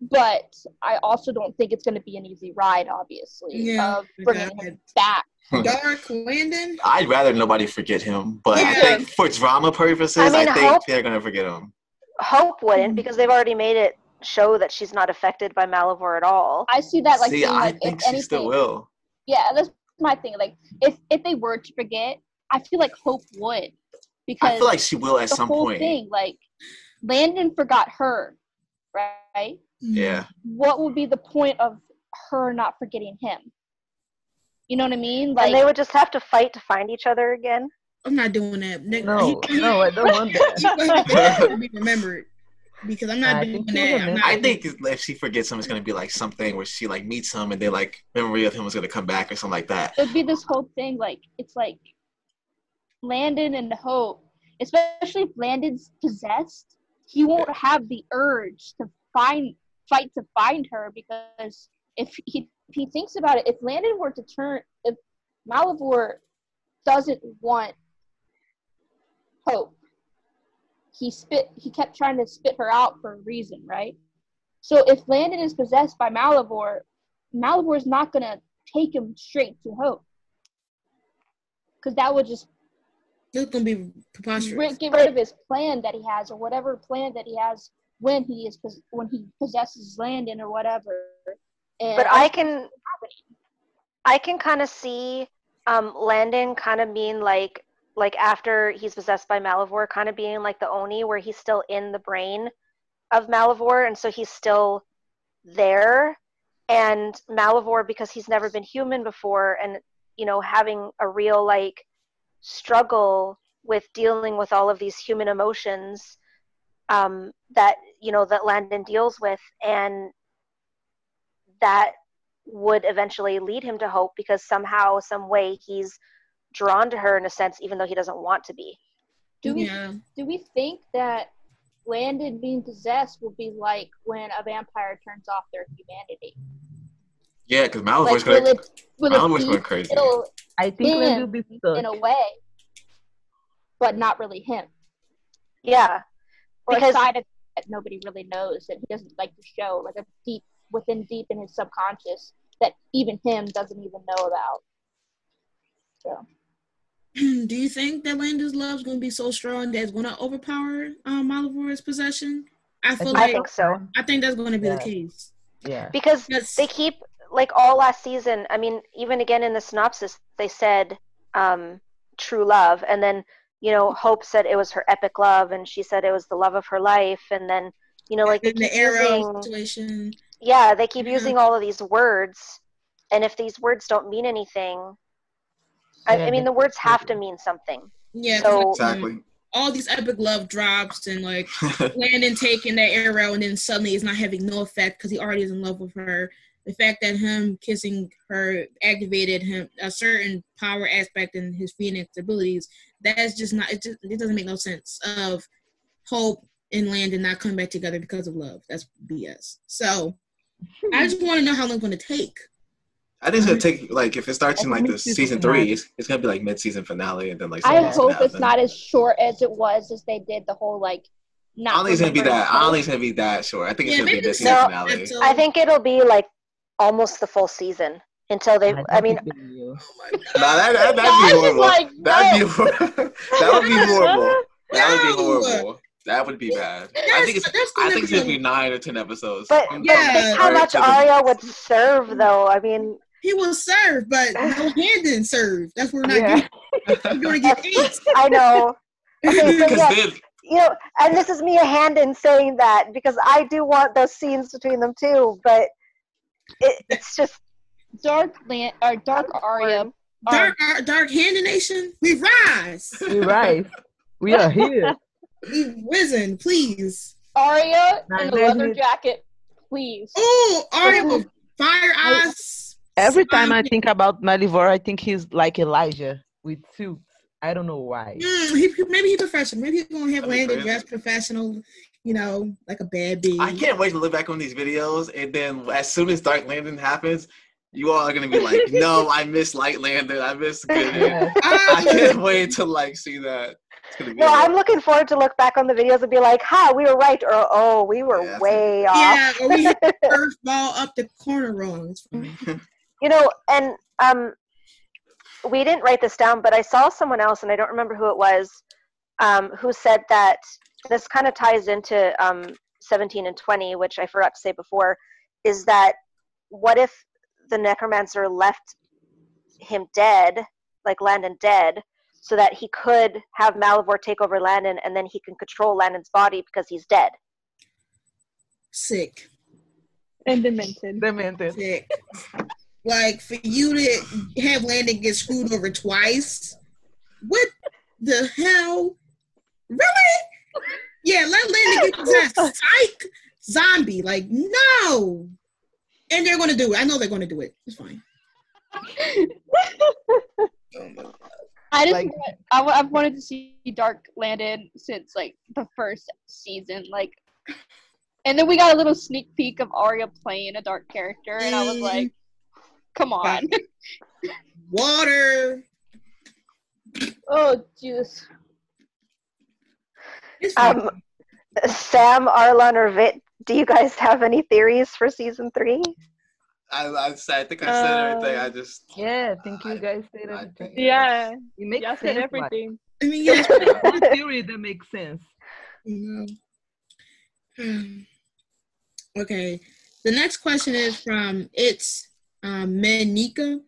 but I also don't think it's going to be an easy ride. Obviously, Yeah, of bringing God. him back. Dark Landon. I'd rather nobody forget him, but I think for drama purposes, I I, think Hope- they're gonna forget him. Hope wouldn't Mhm. because they've already made it show that she's not affected by Malivore at all. I see that like See, being, I like think she anything, still will. yeah, that's my thing. Like if if they were to forget, I feel like Hope would because I feel like she will at the some whole point. thing, like Landon forgot her, right? Yeah. What would be the point of her not forgetting him? You know what I mean? Like and they would just have to fight to find each other again. I'm not doing that. No, no, I don't want that. You have to have be remembered because I'm not I doing think that. I'm not, I think if she forgets him, it's gonna be like something where she like meets him and they like memory of him was gonna come back or something like that. it'd be this whole thing like it's like Landon and Hope, especially if Landon's possessed, he won't have the urge to find fight to find her because if he if he thinks about it, if Landon were to turn if Malivore doesn't want Hope, he spit he kept trying to spit her out for a reason, right? So if Landon is possessed by Malivore, Malivore is not gonna take him straight to Hope. Because that would just it's gonna be preposterous. get rid of his plan that he has, or whatever plan that he has when he is when he possesses Landon or whatever. And But I can I can kind of see um, Landon kind of being like like after he's possessed by Malivore, kind of being like the Oni, where he's still in the brain of Malivore, and so he's still there. And Malivore, because he's never been human before, and you know, having a real like struggle with dealing with all of these human emotions um, that you know that Landon deals with, and that would eventually lead him to hope because somehow, some way, he's drawn to her in a sense, even though he doesn't want to be. do we Yeah. do we think that Landon being possessed will be like when a vampire turns off their humanity? Yeah, because Like, Malivore's will gonna it will Malivore's it going crazy. I think him Landon will be stuck. in a way, but not really him? Yeah, or Because- a side of that nobody really knows that he doesn't like to show, like a deep within deep in his subconscious that even him doesn't even know about. So Do you think that Landon's love is gonna be so strong that it's gonna overpower um, Malivore's possession? I feel think- I like think so. I think that's gonna be Yeah. the case. Yeah. Because Yes. they keep like all last season. I mean, even again in the synopsis, they said um, true love, and then you know Hope said it was her epic love, and she said it was the love of her life, and then you know like they the keep arrow using situation. Yeah they keep Yeah. using all of these words, and if these words don't mean anything, I, Yeah, I mean, the words have to mean something. yeah So- like, um, Exactly. all these epic love drops and like Landon taking that arrow and then suddenly it's not having no effect because he already is in love with her. The fact that him kissing her activated him a certain power aspect in his Phoenix abilities. That's just not. It just it doesn't make no sense. Of Hope and Landon not coming back together because of love. That's BS. So I just want to know how long it's going to take. I think it's gonna take uh-huh. like if it starts in like the season season three, it's, it's gonna be like mid season finale and then like. I hope it's not as short as it was as they did the whole like. I Not don't think it's gonna be remembering that. I don't think it's gonna be that short. I think it's Yeah, gonna be maybe mid the season No. finale. episode- I think it'll be like almost the full season until they. I mean, think it's you. Oh my god. Nah, that, that, that'd Guys be is horrible. like, that'd be horrible. that would be horrible. That would be horrible. That would be bad. I think it's. that's I think it's gonna gonna- be nine or ten episodes. but, Yeah. how much to Aria would serve, though. I mean, He will serve, but no hand didn't serve. That's what we're not Yeah. getting. We're going to get eight. I know. Okay, so Because yes, then, you know, and this is me a hand in saying that because I do want those scenes between them too, but it, it's just Dark Land or Dark Aria. Dark, our dark Handon nation, we rise. We rise. We are here. We've risen, please. Aria Now in the imagine leather jacket, please. Oh, Aria with fire eyes. Every time I think about Malivore, I think he's like Elijah with suits. I don't know why. Mm, he, maybe he professional. Maybe he's gonna have That'd be Landon crazy. dress professional. You know, like a bad bee. I can't wait to look back on these videos, and then as soon as Dark Landon happens, you all are gonna be like, "No, I miss Light Landon. I miss good." Yeah. I can't wait to like see that. It's no. I'm looking forward to look back on the videos and be like, "Ha, we were right," or "Oh, we were Yeah, way yeah, off." or we hit first ball up the corner wrong. You know, and um, we didn't write this down, but I saw someone else, and I don't remember who it was, um, who said that this kind of ties into um, 17 and 20, which I forgot to say before, is that what if the necromancer left him dead, like Landon dead, so that he could have Malivore take over Landon, and then he can control Landon's body because he's dead. Sick, And demented. Demented. sick. Like for you to have Landon get screwed over twice. What the hell? Really? Yeah, let Landon get possessed. Psych zombie. Like no. And they're gonna do it. I know they're gonna do it. It's fine. Oh my God. I just Like- want, I, w- I've wanted to see Dark Landon since like the first season, like, and then we got a little sneak peek of Aria playing a dark character, and I was Mm. like, "Come on!" Water. oh, jeez. It's fine. Um, Sam, Arlon, or Vit, do you guys have any theories for season three? I, I, said- I think I said everything. I just. Yeah, thank you guys said everything. think- Yeah, It makes y'all sense. said like, everything. I mean, yeah. One theory that makes sense. you know. okay. The next question is from it's um, Menika,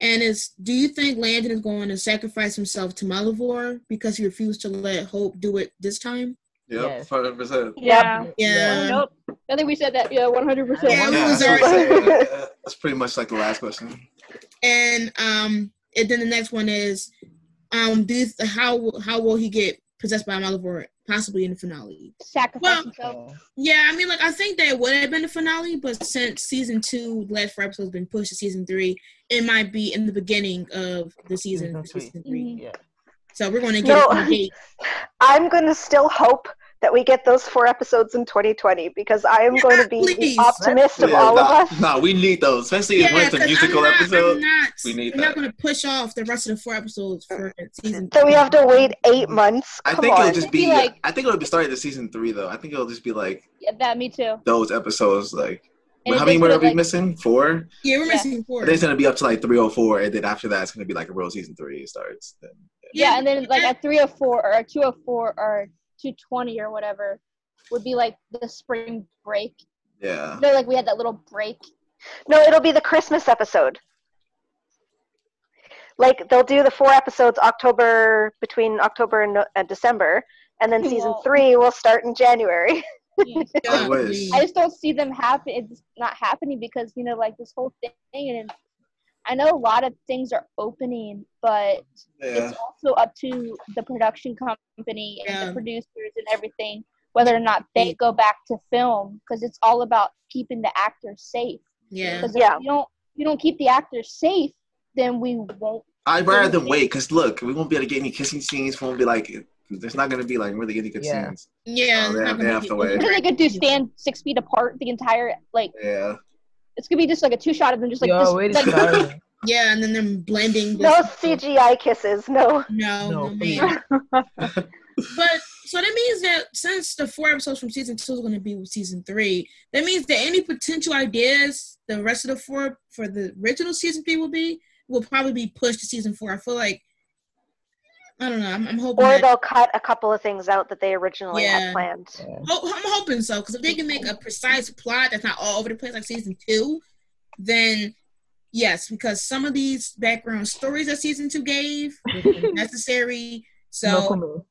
and it's: Do you think Landon is going to sacrifice himself to Malivore because he refused to let Hope do it this time? Yep, Yes. hundred percent. Yeah. Yeah. Nope. I think we said that. Yeah, one hundred percent. Yeah, we Yeah, was already- uh, that's pretty much like the last question. And um, and then the next one is, um, do you th- how how will he get possessed by Malivore possibly in the finale? Sacrifice Well- himself. Yeah, I mean, like I think that would have been the finale, but since season two, the last four episodes, been pushed to season three, it might be in the beginning of the season. Season three. season three. Mhm. Yeah. So we're going to get No. it from the gate. I'm going to still hope that we get those four episodes in 2020 because I am going to be the please. optimist of all nah, of us. Nah, we need those, especially if Yeah, it's a 'cause musical I'm not, episode. I'm not, we need I'm that. not going to push off the rest of the four episodes for season. So we have to wait eight months. I think on. it'll just be be. like- I think it'll be starting the season three though. I think it'll just be like Yeah, that me too. those episodes. Like, And how many more are we like- missing? Four. Yeah, we're Yeah. missing four. And then it's gonna be up to like three or four, and then after that, it's gonna be like a real season three starts. Then, Yeah, and then like at three or four or two or four or two twenty or whatever would be like the spring break. yeah. You know, like we had that little break. No, it'll be the Christmas episode. Like they'll do the four episodes October between October and, no- and December, and then season Well- three will start in January. I I just don't see them happen. It's not happening because you know, like this whole thing, and I know a lot of things are opening, but Yeah. it's also up to the production company and Yeah. the producers and everything whether or not they go back to film because it's all about keeping the actors safe. Yeah. Because Yeah. if you don't you don't keep the actors safe, then we won't. I'd rather them wait because look, we won't be able to get any kissing scenes. We won't be like, there's not gonna be like really any good Yeah. scenes. Yeah. Oh, they have- they gonna have to wait. What are they gonna do? Stand six feet apart the entire like? Yeah. It's gonna be just like a two shot of them, just like Yo, this. wait, like, sorry. Yeah, and then they're blending. No CGI kisses. No. No, No, no, But so that means that since the four episodes from season two is going to be with season three, that means that any potential ideas the rest of the four for the original season three will be will probably be pushed to season four. I feel like I don't know. I'm, I'm hoping. Or that, they'll cut a couple of things out that they originally Yeah. had planned. Yeah. ho- I'm hoping so because if they can make a precise plot that's not all over the place like season two, then yes, because some of these background stories that season two gave necessary. So no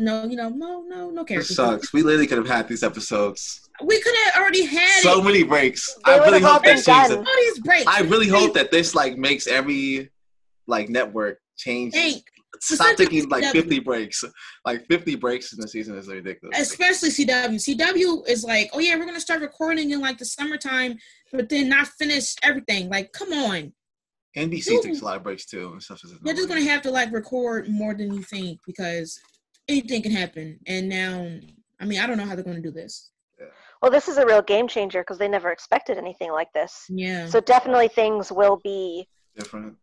no, you know, no, no, no It characters. sucks. We literally could have had these episodes. We could have already had So it. many breaks. They I really hope that season. All these breaks. I really hope that this like makes every like network change. Think, Stop taking like CW. 50 breaks. Like 50 breaks in the season is ridiculous. especially CW. CW is like, oh yeah, we're gonna start recording in like the summertime, but then not finish everything. Like, come on, NBC takes a lot of breaks too. And stuff is you're just gonna have to like record more than you think because anything can happen. And now, I mean, I don't know how they're gonna do this. Well, this is a real game changer because they never expected anything like this. Yeah. So definitely things will be different.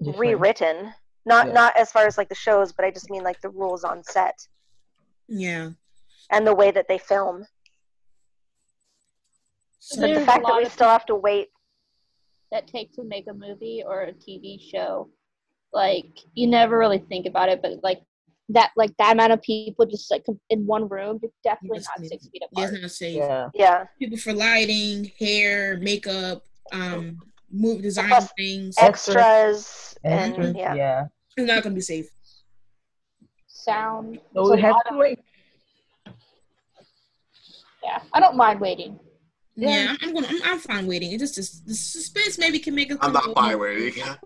Different. rewritten. Not Yeah. not as far as like the shows, but I just mean like the rules on set yeah. and the way that they film. So, But the fact that we still have to wait. that take to make a movie or a TV show. Like you never really think about it, but like that, like that amount of people just like in one room, you're definitely Yes, not six feet apart. it's not safe. Yeah. Yeah. People for lighting, hair, makeup, um, move design Plus things. Extras and Extras, yeah. yeah. It's not gonna be safe. Sound. So we have lot to of- wait. Yeah, I don't mind waiting. Yeah, I'm, I'm gonna. I'm, I'm fine waiting. It just, just the suspense maybe can make it. I'm not fine with it.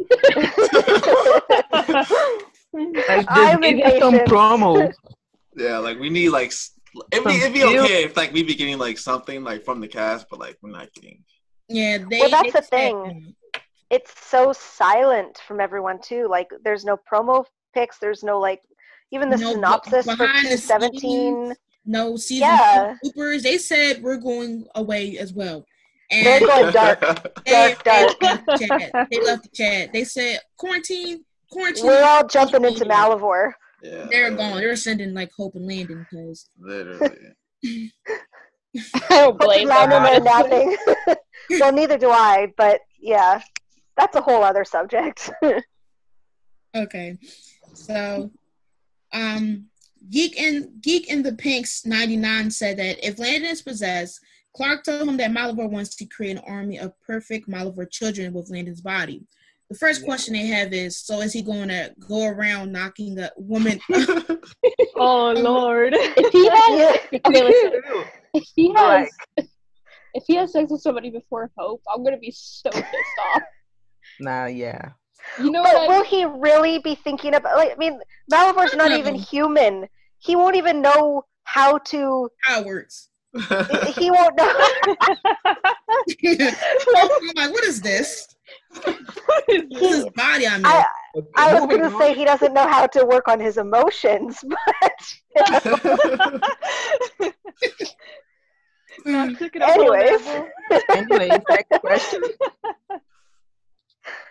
Like, I'm just give us some promo. yeah, like we need like it'd be, it'd be okay if like we be getting like something like from the cast, but like we're not getting. Yeah, they. Well, that's the said- thing. it's so silent from everyone too. Like there's no promo pics. There's no like even the No, synopsis for behind the 217. No season Yeah. two bloopers. They said we're going away as well. They're going dark. they, dark, they left the chat. They left the chat. They said quarantine, quarantine. We're all jumping into Malivore. yeah, They're literally. gone. They're sending like Hope and Landon because Literally. I don't blame them. Lying in there honestly. napping. well, neither do I, but yeah, that's a whole other subject. Okay. So, um, Geek in Geek in the Pinks ninety nine said that if Landon is possessed, Clarke told him that Malivore wants to create an army of perfect Malivore children with Landon's body. The first question they have is, so is he going to go around knocking a woman? oh lord. If he has, okay, listen. If he has, Like- if he has sex with somebody before Hope, I'm gonna be so pissed off. Nah, yeah. You know But what? I will he really be thinking about? Like, I mean, Malivore's not even human. He won't even know how to. How it works. He won't know. I'm like, what is this? This body I'm. I, I was gonna on. say he doesn't know how to work on his emotions, but Not took it up anyways. Anyways, next question.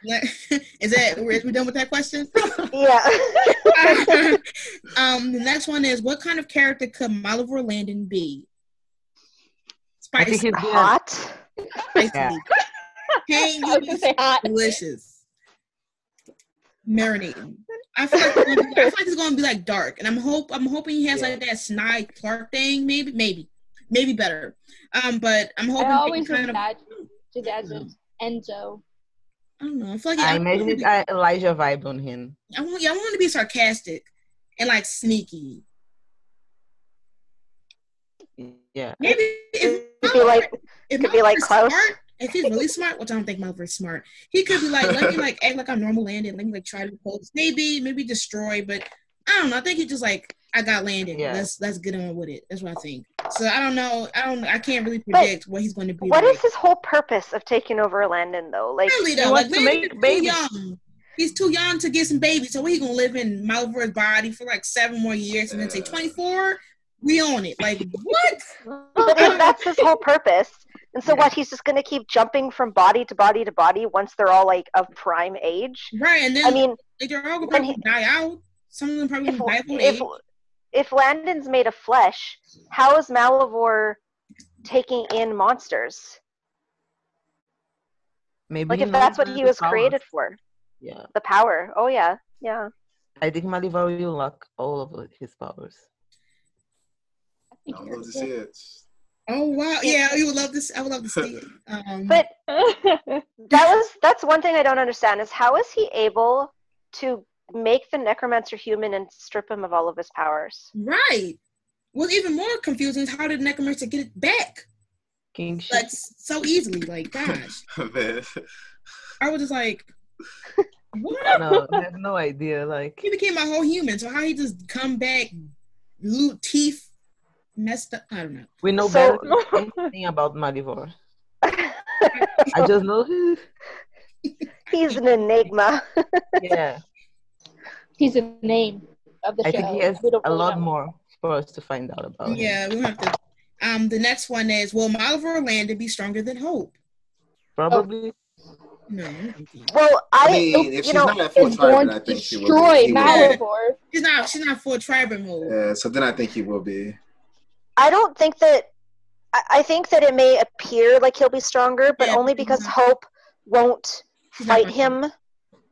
is that we're, done with that question? yeah. um, the next one is what kind of character could Malivore Landon be? Spicy. Hot. spicy, Yeah. tangy, I was say hot. delicious, marinating. I feel like it's gonna be, I feel like it's gonna be like dark, and I'm hope I'm hoping he has Yeah. like that snide Clarke thing. Maybe, maybe, maybe better. Um, but I'm hoping I they always kind of. I imagined it as a Enzo. don't know. I feel like I I, imagine it's uh, Elijah vibe on him. I want, yeah, I want to be sarcastic and like sneaky. Yeah. Maybe if Could be like if could be like Malivore smart, if he's really smart, which I don't think Malivore's smart, he could be like, let me like act like I'm normal landed, let me like try to post, maybe, maybe destroy, but I don't know. I think he just like I got landed. Yeah. Let's let's get on with it. That's what I think. So I don't know. I don't. I can't really predict what he's going to be. What like. is his whole purpose of taking over Landon though? Like, Really He though, like wants to Landon make is too babies. young. He's too young to get some babies. So he gonna live in Malfoy's body for like seven more years and then say 24. We own it. Like what? but if that's his whole purpose, and so what? He's just gonna keep jumping from body to body to body once they're all like of prime age. Right. And then I mean, like, they're all gonna when probably die out. Some of them probably if die of old if age. If Landon's made of flesh, how is Malivore taking in monsters? Maybe Like if that's what he was power. created for, Yeah, the power. Oh yeah, yeah. I think Malivore will lock all of his powers. I would love to see it. Oh wow. Yeah, you would love this. I would love to see it. Um, But that was that's one thing I don't understand is how is he able to make the necromancer human and strip him of all of his powers? right. What's even more confusing is how did Necromancer get it back? King shit. Like so easily. Like gosh. Oh, man. I was just like, what? no, I have no idea. Like, He became a whole human. So how he just come back, loot teeth, messed up? I don't know. we know So- better than anything about Malivore. I just know he, He's an enigma. yeah. He's a name of the I show. think he has a really lot know. more for us to find out about. him. Yeah, we have to. Um, the next one is Will Malivore Landon be stronger than Hope? Probably. No, I don't think he- well, I, I mean, if you she's know, not at full Is born I to think she will destroy be. He. Malivore. she's not. She's not full tribal mode. Yeah, so then I think he will be. I don't think that. I, I think that it may appear like he'll be stronger, but Yeah, only because. Hope won't fight him.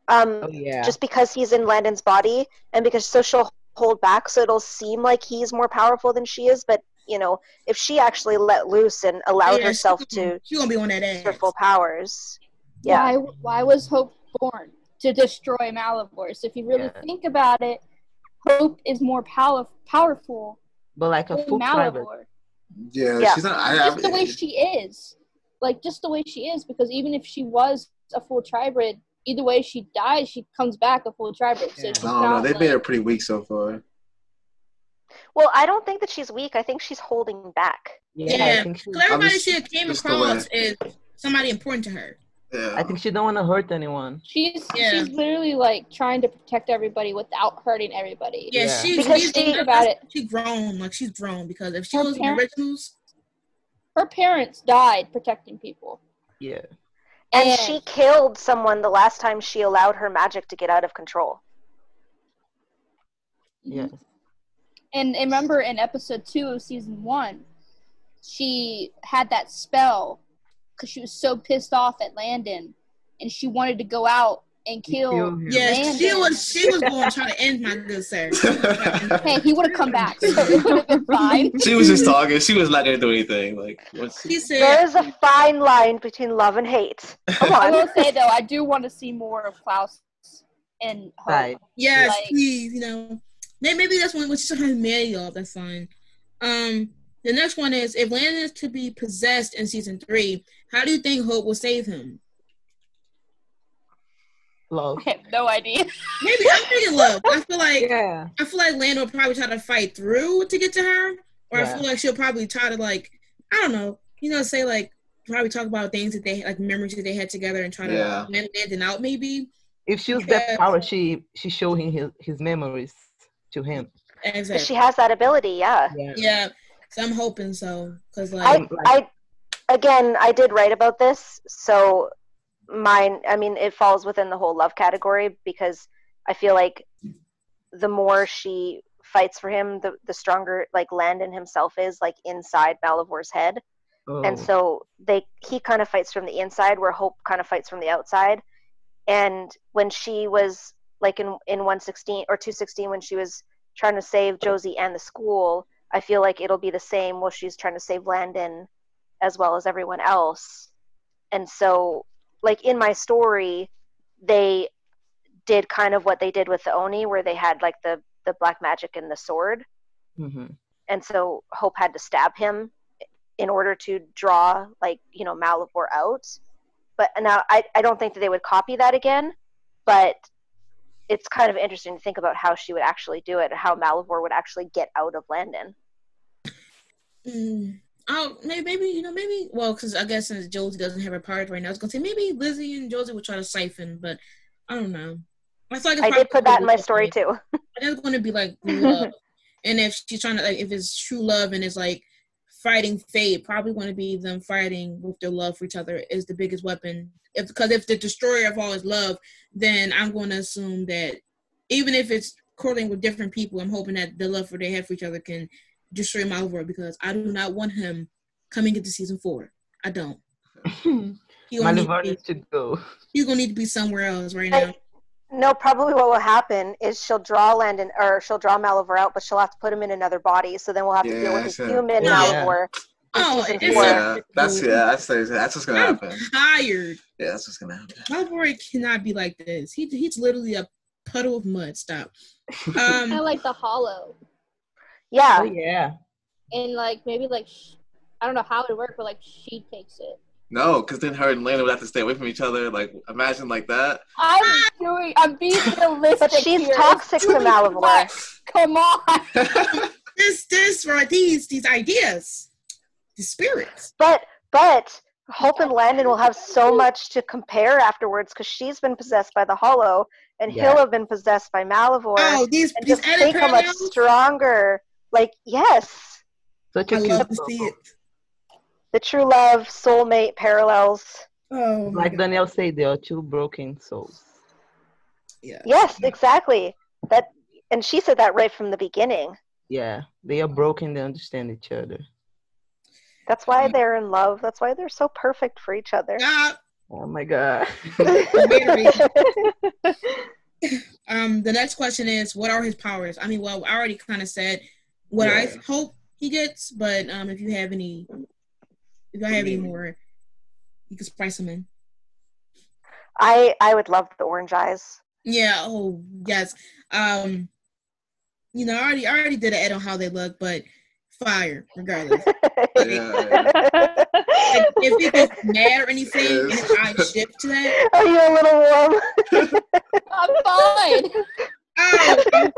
Um, Oh yeah. just because he's in Landon's body, and because so she'll hold back, so it'll seem like he's more powerful than she is. But you know, if she actually let loose and allowed Yeah, herself she, to She gonna be on that ass. her full powers, yeah, Why, why was Hope born? To destroy Malivore. So if you really Yeah. think about it, Hope is more power, powerful but like a than full tribe. Malivore. Yeah, Yeah. she's not. I, Just the way she is. Like, just the way she is. Because even if she was a full tribrid, either way she dies, she comes back a full tribrid. So Yeah. she's I don't know. They've like, made her pretty weak so far. Well, I don't think that she's weak. I think she's holding back. Yeah, Yeah. I think she. Because everybody just- she came across way- is somebody important to her. Yeah. I think she don't want to hurt anyone. She's Yeah. she's literally like trying to protect everybody without hurting everybody. Yeah, Yeah. she's Because she's think about it. She grown, like she's grown because if she Her was in the originals, Her parents died protecting people. Yeah. And And- she killed someone the last time she allowed her magic to get out of control. Yes. And, and remember in episode two of season one, she had that spell because she was so pissed off at Landon, and she wanted to go out and kill. Kill him. yeah, she was she was going to try to end my good sir. Hey, he would have come back, so it would have been fine. she was just talking. She was not gonna do anything. Like, what's She said, There's a fine line between love and hate. Come I will say though, I do want to see more of Klaus and Hope. Right. "Yes, Like- please," you know. Maybe, maybe that's when when she's trying to marry y'all. That's fine. Um, the next one is if Landon is to be possessed in season three, how do you think Hope will save him? Love. I have no idea. Maybe I'm thinking love. I feel like Yeah. I feel like Landon will probably try to fight through to get to her, or I feel like she'll probably try to like I don't know, you know, say like probably talk about things that they like memories that they had together and try to Yeah. like, land Landon out maybe. If she used Yeah. that power, she she showed him his, his memories to him. Exactly. She has that ability, yeah. Yeah. Yeah. So I'm hoping so, cause I, like I, again, I did write about this, so mine. I mean, it falls within the whole love category because I feel like the more she fights for him, the the stronger like Landon himself is, like inside Malivore's head, Oh. and so they he kind of fights from the inside, where Hope kind of fights from the outside. And when she was like in in 116 or 216, when she was trying to save Josie and the school, I feel like it'll be the same while she's trying to save Landon as well as everyone else. And so, like in my story, they did kind of what they did with the Oni, where they had like the the black magic and the sword, hmm and so Hope had to stab him in order to draw like you know Malivore out. But now I I don't think that they would copy that again, but it's kind of interesting to think about how she would actually do it, and how Malivore would actually get out of Landon. Mm. Um, oh, maybe, maybe you know, maybe. Well, because I guess since Josie doesn't have her part right now, I was gonna say maybe Lizzie and Josie would try to siphon, but I don't know. I feel like I did put that in my story too. It's going to be like love, and if she's trying to like, if it's true love and it's like fighting fate, probably going to be them fighting with their love for each other is the biggest weapon. If because if the destroyer of all is love, then I'm going to assume that even if it's correlating with different people, I'm hoping that the love for they have for each other can destroy Malivore because I do not want him coming into season four. I don't. He gonna, need to be, needs to go. he's gonna need to be somewhere else right now. I- no, probably what will happen is she'll draw Landon or she'll draw Malivore out, but she'll have to put him in another body. So then we'll have to deal with Yeah, a human Yeah. Malivore. in Oh, season it's four. a- Yeah, that's yeah, that's that's what's gonna I'm happen. tired. Yeah, that's what's gonna happen. Malivore cannot be like this. He he's literally a puddle of mud. Stop. Kind of Um, like the hollow, Yeah, Oh yeah. and like maybe like sh- I don't know how it would work, but like she takes it. No, because then her and Landon would have to stay away from each other. Like, imagine like that. I'm doing. I'm being realistic. but she's here. toxic to Malivore. Come on. this this right these these ideas, the spirits. But but Hope and Landon will have so much to compare afterwards because she's been possessed by the Hollow, and Yeah. he'll have been possessed by Malivore, Oh, these and these just added take a much stronger. Like yes, Such a I cute love to see it. the true love, soulmate parallels. Oh, Like Danielle said, they are two broken souls. yeah. Yes, exactly. That, and she said that right from the beginning. Yeah, they are broken. They understand each other. That's why they're in love. That's why they're so perfect for each other. Ah, Oh my god. Um, the next question is, what are his powers? I mean, well, I already kind of said what I hope he gets, but um, if you have any, if I have any more, you can spice them in. I I would love the orange eyes. Yeah. Oh, yes. Um, you know, I already, I already did an ed on how they look, but fire, regardless. Yeah. Like, if he gets mad or anything, and his eyes shift to that, Are you a little warm? I'm fine. oh, um,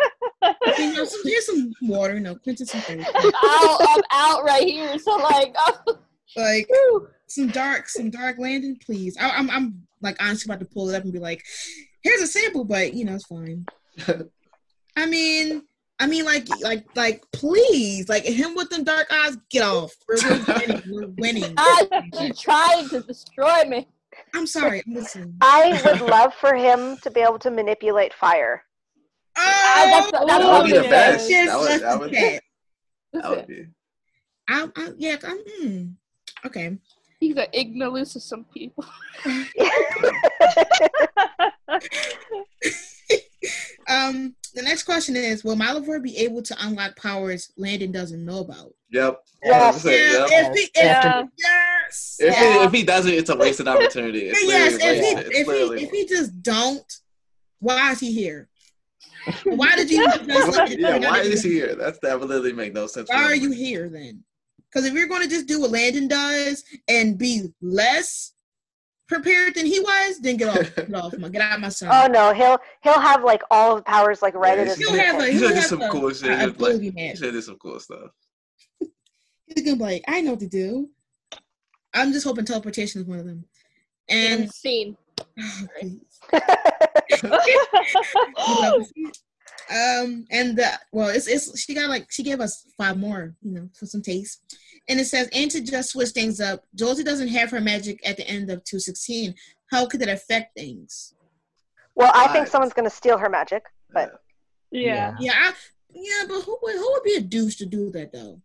you know, some, here's some water. You know, Quentin some food. Ow, I'm out right here. So like, oh, like whew. some dark, some dark Landon, please. I, I'm, I'm like honestly about to pull it up and be like, here's a sample, but you know, it's fine. I mean, I mean, like, like, like, please, like him with them dark eyes, get off. We're, we're winning. We're winning. Ah, you're trying to destroy me. I'm sorry. Listen. I would love for him to be able to manipulate fire. Oh, that's- that's That would be the Okay. best. Just That would, left that the would, cat. that would be. I, I, yeah, I'm, mm, okay. He's an ignorance to some people. Um, the next question is: Will Malivore be able to unlock powers Landon doesn't know about? Yep. Yes. Yeah, yep. if he, if, Yeah. yes, If, Yeah. he, if he doesn't, it's a wasted opportunity. It's yes. If wasted. It's if he, if he just don't, why is he here? Why did you? wasted. yeah, why is he here? That's that would make no sense. Why are him. you here then? Because if you're going to just do what Landon does and be less prepared than he was, then get off, get off, my, get out of my son. oh no, he'll he'll have like all of the powers like right Yeah, at his he's He'll have a, He's he'll gonna do have some a, cool shit. a He's like- ability He match. should do some cool stuff. He's gonna be like, I know what to do. I'm just hoping teleportation is one of them. And And scene. oh, please. I'd love to see it. um, and the well, it's it's she got like she gave us five more, you know, for some taste. And it says, and to just switch things up, Josie doesn't have her magic at the end of 216. How could that affect things? well, I think someone's gonna steal her magic. But- Yeah. Yeah, I, yeah, but who would who would be a douche to do that though?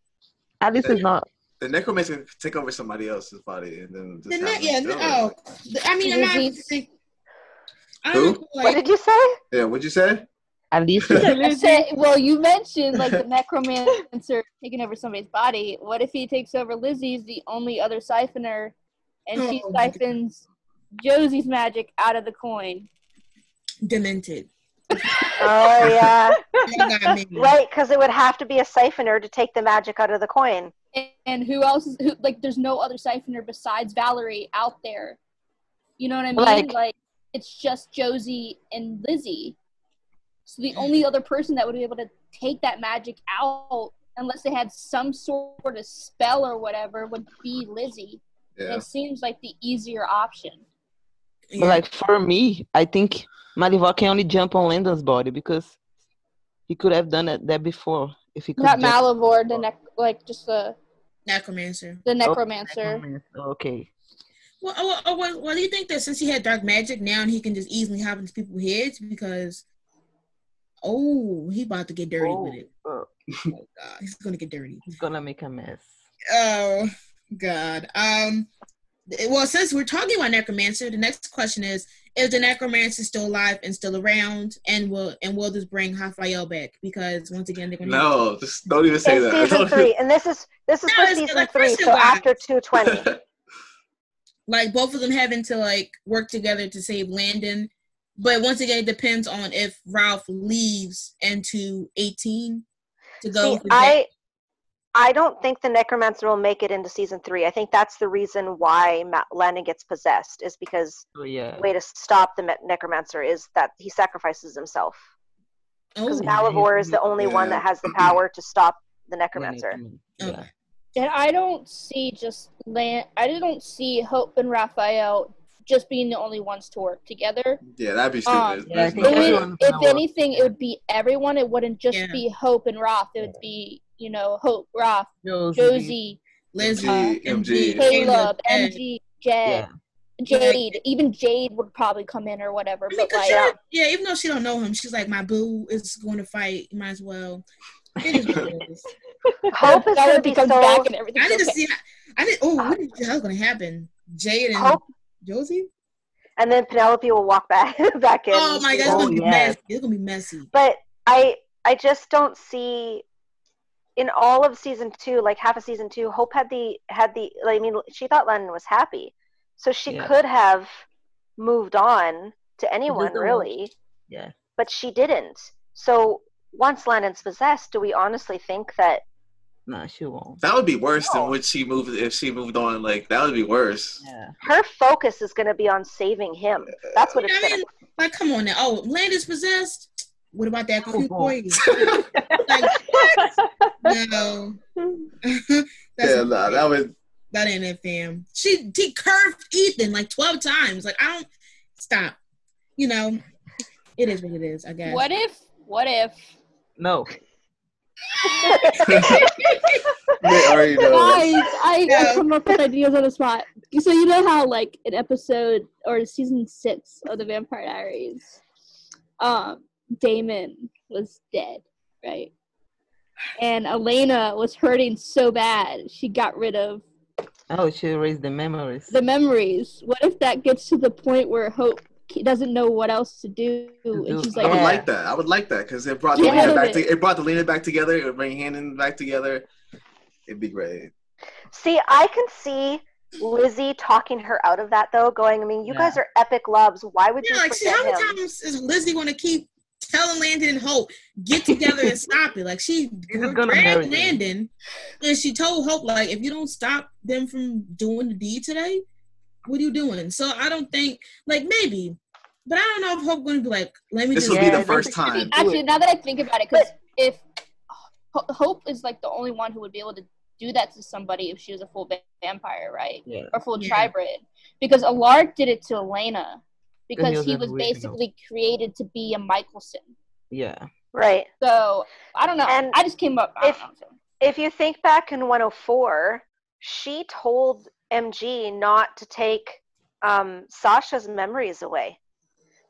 At least it's not. The necromancer can take over somebody else's body and then just The ne- yeah, steal the- oh, the- I mean, I'm not Disease. think, I Who? don't what did you say? Yeah, what'd you say? At least said, well, you mentioned like the necromancer taking over somebody's body. What if he takes over Lizzie's, the only other siphoner, and she Oh my God. siphons Josie's magic out of the coin? demented. Oh yeah, Y'all got me. right. Because it would have to be a siphoner to take the magic out of the coin. and, and who else is who, like? There's no other siphoner besides Valerie out there. You know what I mean? Like- like it's just Josie and Lizzie. So the hmm. only other person that would be able to take that magic out, unless they had some sort of spell or whatever, would be Lizzie. Yeah. It seems like the easier option. But like for me, I think Malivore can only jump on Landon's body because he could have done that, that before if he could. Not jump- Malivore, the nec- like just the necromancer. the Oh, necromancer. Okay. Well, oh, oh, well, well, do you think that since he had dark magic now, he can just easily hop into people's heads because, oh, he about to get dirty with it. Oh, Oh God, he's gonna get dirty. he's gonna make a mess. Oh God. Um. Well, since we're talking about necromancer, the next question is: Is the necromancer still alive and still around? And will and will this bring Rafael back? Because once again, they're gonna No, just don't even say in that. season three, and this is this is No, for season like three, first so and after two twenty. like both of them having to like work together to save Landon. But once again, it depends on if Raf leaves into eighteen to go. See, I I don't think the necromancer will make it into season three. I think that's the reason why Ma- Landon gets possessed is because So yeah. the way to stop the necromancer is that he sacrifices himself. Oh, because oh, Malivore is the only one that has the power to stop the necromancer. come okay. Yeah. And I don't see just land. I don't see Hope and Rafael just being the only ones to work together. yeah, that'd be Um, stupid. Yeah, I There's It no would, if anything, it would be everyone. It wouldn't just Yeah. be Hope and Raf. It would be you know Hope, Raf, Josie. Josie, Lizzie, MG, MG, MG. Caleb, MG, Jed, Yeah. Jade. Even Jade would probably come in or whatever. I mean, But 'cause like, she yeah, even though she don't know him, she's like, my boo is going to fight. You might as well. It is what it is. Hope is that going to would be become so. back and everything. I need to see. I didn't. Oh, what uh, the hell's going to happen? Jade and Hope, Josie? and then Penelope will walk back back in. Oh my god, it's Oh, gonna be yes. messy. It's gonna be messy. but I I just don't see in all of season two, like half of season two, Hope had the had the like, I mean she thought Lennon was happy. So she Yeah. could have moved on to anyone really, Yeah. but she didn't. So once Lennon's possessed, do we honestly think that Nah, she won't. That would be worse No. than what she moved if she moved on. Like that would be worse. Yeah. her focus is gonna be on saving him? That's what I it's mean, gonna like, come on now. Oh, land is possessed. What about that Oh, boy. boy? like, what? No. That's yeah, not nah, that was. that ain't it, fam. She she curved Ethan like twelve times. Like, I don't stop. You know, it is what it is. I guess. what if? What if? No. They already know. Guys, I, Yeah. I come up with ideas on the spot. So you know how like in episode or season six of the Vampire Diaries, um, Damon was dead, right? And Elena was hurting so bad she got rid of Oh, she erased the memories. the memories. What if that gets to the point where Hope doesn't know what else to do, do. and she's like, I would Yeah. like that. I would like that because it brought the ahead Lena back. it. To, it brought the Lena back together. It would bring Handon back together. It'd be great. see I can see Lizzie talking her out of that though, going, I mean, you Yeah. guys are epic loves. Why would Yeah, you like, see, forget how many him? times is Lizzie gonna keep telling Landon and Hope get together and stop it? Like, she gonna grabbed them. Landon and she told Hope, like, if you don't stop them from doing the deed today, what are you doing? So I don't think, like, maybe, but I don't know if Hope gonna be like, let me This just would be the first time. Actually, now that I think about it, because if Hope is like the only one who would be able to do that to somebody if she was a full vampire, right? Yeah. Or full Yeah. tribrid. Because Alaric did it to Elena because he was basically created to be a Mikaelson. Yeah. Right. So I don't know. And I just came up. If- If you think back in 104, she told MG not to take um, Sasha's memories away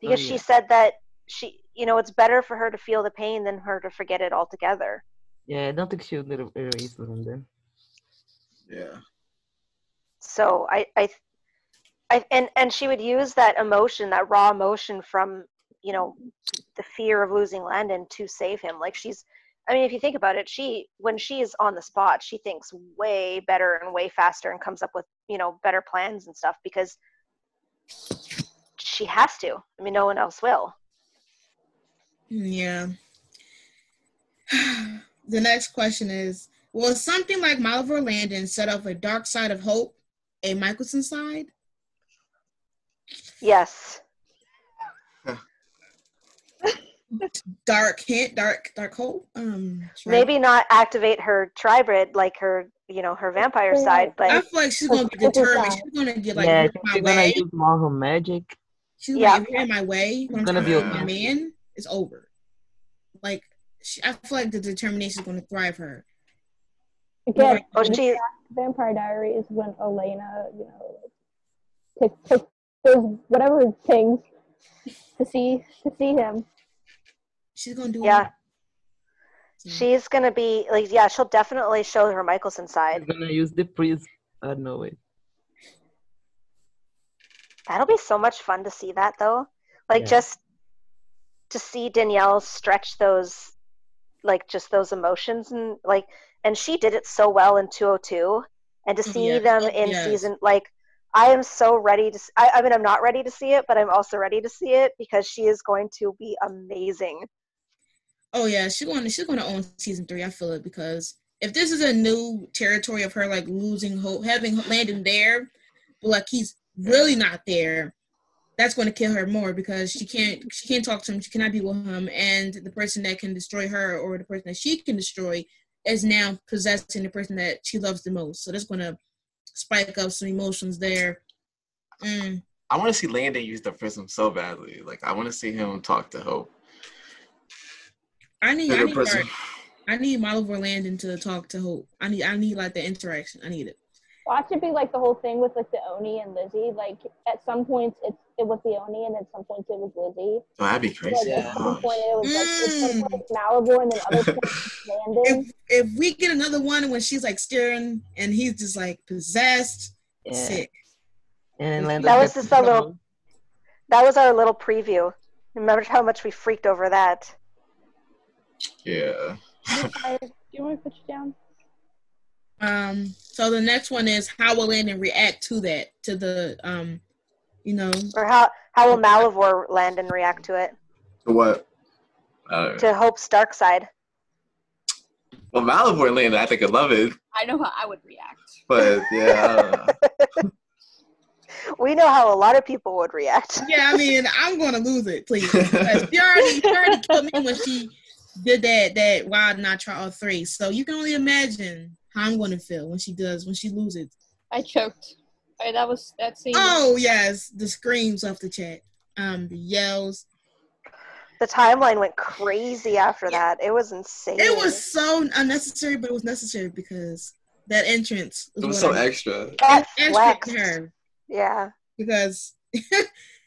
because Oh, she said that she, you know, it's better for her to feel the pain than her to forget it altogether. Yeah, I don't think she would er- erase Landon. Yeah. So I, I, I, and and she would use that emotion, that raw emotion from, you know, the fear of losing Landon to save him. Like she's, I mean, if you think about it, she when she is on the spot, she thinks way better and way faster and comes up with you know better plans and stuff because she has to. I mean, no one else will. Yeah. The next question is Will something like Malivore Landon set off a dark side of hope, a Mikaelson side? Yes. Dark hint, dark, dark hope. Um. Maybe not activate her tribrid like her, you know, her vampire side, but I but feel like she's gonna be determined. She's gonna get like yeah, I "You're she's gonna way. use more her magic. She's Yeah. like, if you're in my way, when I'm gonna be to okay. my man, it's over. Like, she, I feel like the determination is gonna thrive her. Again, oh, she Vampire Diaries when Elena, you know, took took those whatever things to see to see him. She's gonna do. Yeah. So, she's gonna be like, yeah, she'll definitely show her Mikaelson side. She's gonna use the priest. Uh, I don't know it. That'll be so much fun to see that though. Like Yeah. just to see Danielle stretch those like just those emotions and like and she did it so well in 202 and to Oh, see yes. them in yes. season like I am so ready to I mean I'm not ready to see it but I'm also ready to see it because she is going to be amazing. Oh yeah, she's gonna she's gonna own season three. I feel it because if this is a new territory of her like losing hope, having Landon there, but like he's really not there, that's going to kill her more because she can't she can't talk to him, she cannot be with him, and the person that can destroy her or the person that she can destroy is now possessing the person that she loves the most. So that's going to spike up some emotions there. Mm. I want to see Landon use the prism so badly. Like I want to see him talk to Hope. I need I need prism. I need Malivore Landon to talk to Hope. I need I need like the interaction. I need it. Watch it be like the whole thing with like the Oni and Lizzie. Like at some points it's it was the Oni and at some points it was Lizzie. Oh, that'd be Like, crazy. at some point it was like Mm. point Malivore and then other points if if we get another one when she's like staring and he's just like possessed, Yeah. sick. And Landon That was just a little- trouble. That was our little preview. Remember how much we freaked over that? yeah. Do you want me to put you down? Um. So the next one is how will Landon react to that? To the um, you know, Or how how will Malivore Landon react to it? To what? Uh, To Hope's dark side. well, Malivore and Landon, I think I love it, I know how I would react. but yeah, I don't know. We know how a lot of people would react. yeah. I mean, I'm gonna lose it, please. Because she already, she already killed me when she did that that wild not try all three. So you can only imagine how I'm gonna feel when she does when she loses. I choked. Alright, that was that scene. Oh yes, the screams off the chat, um, the yells. The timeline went crazy after Yeah. that. It was insane. It was so unnecessary, but it was necessary because that entrance It was so I- extra. that extra her Yeah. because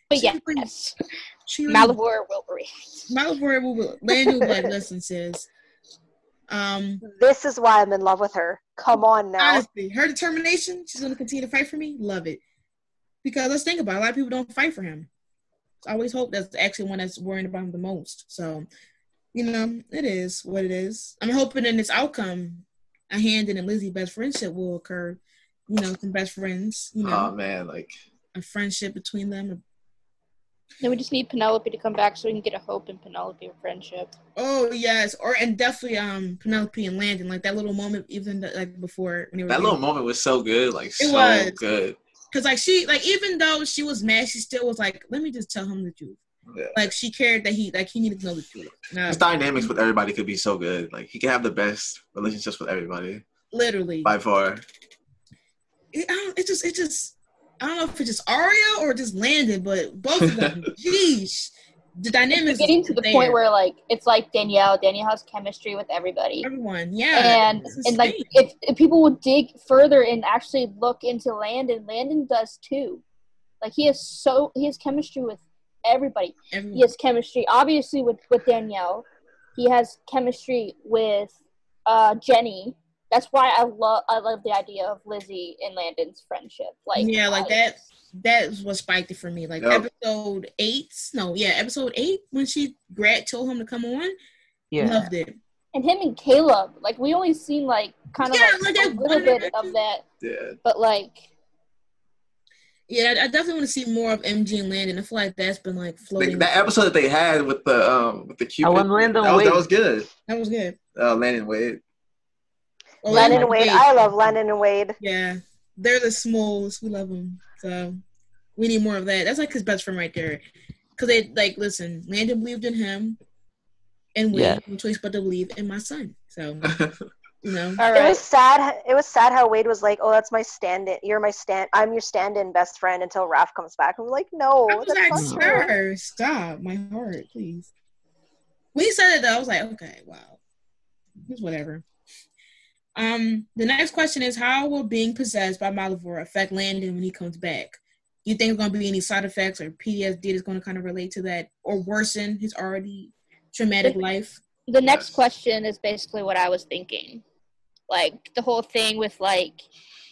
but she really- yes, she Malivore will react. Malivore will Landon will be like, listen, sis. Um, This is why I'm in love with her. Come on now. honestly, her determination, she's gonna continue to fight for me. Love it. Because let's think about it, a lot of people don't fight for him. I always hope that's actually one that's worrying about him the most. So, you know, it is what it is. I'm hoping in this outcome, a Handon and a Lizzie best friendship will occur. You know, some best friends. You know, Oh man, like a friendship between them. Then we just need Penelope to come back so we can get a Hope and Penelope friendship. Oh yes, or and definitely um Penelope and Landon, like that little moment, even the, like before when they were that little moment was so good, like so was. good. because like she like even though she was mad, she still was like, let me just tell him the truth. Yeah. Like she cared that he like he needed to know the truth. Now, His dynamics with everybody could be so good. Like he could have the best relationships with everybody literally, by far. it, I don't, it just it just I don't know if it's just Aria or just Landon, but both of them, jeez, the dynamics Getting to the there. point where like it's like Danielle. Danielle has chemistry with everybody. everyone, yeah, and and like if, if people would dig further and actually look into Landon, Landon does too. Like he has so he has chemistry with everybody. everyone. He has chemistry obviously with with Danielle. He has chemistry with uh Jenny. That's why I love I love the idea of Lizzie and Landon's friendship. Like yeah, like I- that. That was what spiked it for me. Like Yep. episode eight, no, yeah, episode eight when she Grant told him to come on, Yeah. loved it. And him and Caleb, like we only seen like kind of Yeah, like, like a little one bit of that, Yeah. but like Yeah, I, I definitely want to see more of MG and Landon. I feel like that's been like Like, floating. that episode that they had with the um with the Cupid, want Landon that was, that was good. that was good. Uh, Landon Wade. Or Lennon Lennon and Wade. I love Lennon and Wade. Yeah, they're the smalls. We love them. So we need more of that. That's like his best friend right there. Because they like listen. Landon believed in him, and Wade Yeah. no choice but to believe in my son. So you know, All It was sad. It was sad how Wade was like, "Oh, that's my stand-in. You're my stand. I'm your stand-in best friend until Raf comes back." I'm like, "No, I was that's like, not true." sir, stop, my heart, please. When he said it though, I was like, okay, wow, it's whatever. Um, the next question is, how will being possessed by Malivore affect Landon when he comes back? Do you think there's going to be any side effects or PTSD that's going to kind of relate to that or worsen his already traumatic life? the next question is basically what I was thinking. Like the whole thing with like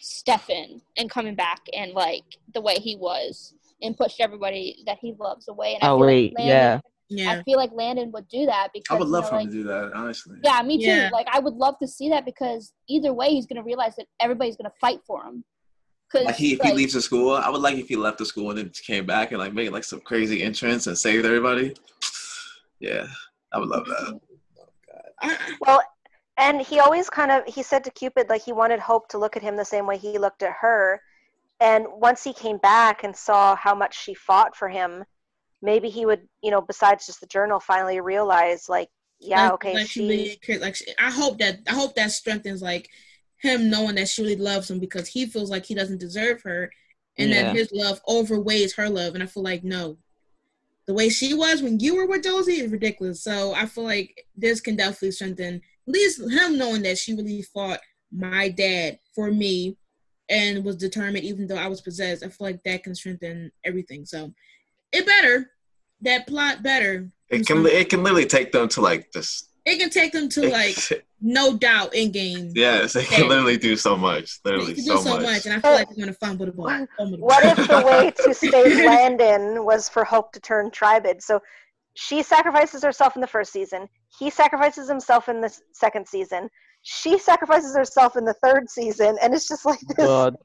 Stefan and coming back and like the way he was and pushed everybody that he loves away. And I Oh feel wait, like. Landon, Yeah, I feel like Landon would do that because I would you love know, for him like, to do that, honestly. Yeah, me too. Yeah. Like I would love to see that because either way he's gonna realize that everybody's gonna fight for him. Cause Like he, if like, he leaves the school, I would like if he left the school and then came back and like made like some crazy entrance and saved everybody. Yeah, I would love that. I, Well, and he always kind of he said to Cupid like he wanted Hope to look at him the same way he looked at her. And once he came back and saw how much she fought for him, maybe he would, you know, besides just the journal, finally realize like, yeah, like- okay, like she. really like she- I hope that I hope that strengthens like him knowing that she really loves him because he feels like he doesn't deserve her, and Yeah. that his love overweighs her love. And I feel like no, the way she was when you were with Josie is ridiculous. So I feel like this can definitely strengthen at least him knowing that she really fought my dad for me and was determined even though I was possessed. I feel like that can strengthen everything. So it better that plot better. It can it can literally take them to like this. It can take them to like no doubt in game. yes, it can literally do so much. They Literally can so, do so much. much. and I feel like they're gonna fumble the ball. Fumble the What if the way to save Landon was for Hope to turn tribrid? So she sacrifices herself in the first season. He sacrifices himself in the second season. She sacrifices herself in the third season, and it's just like this. God.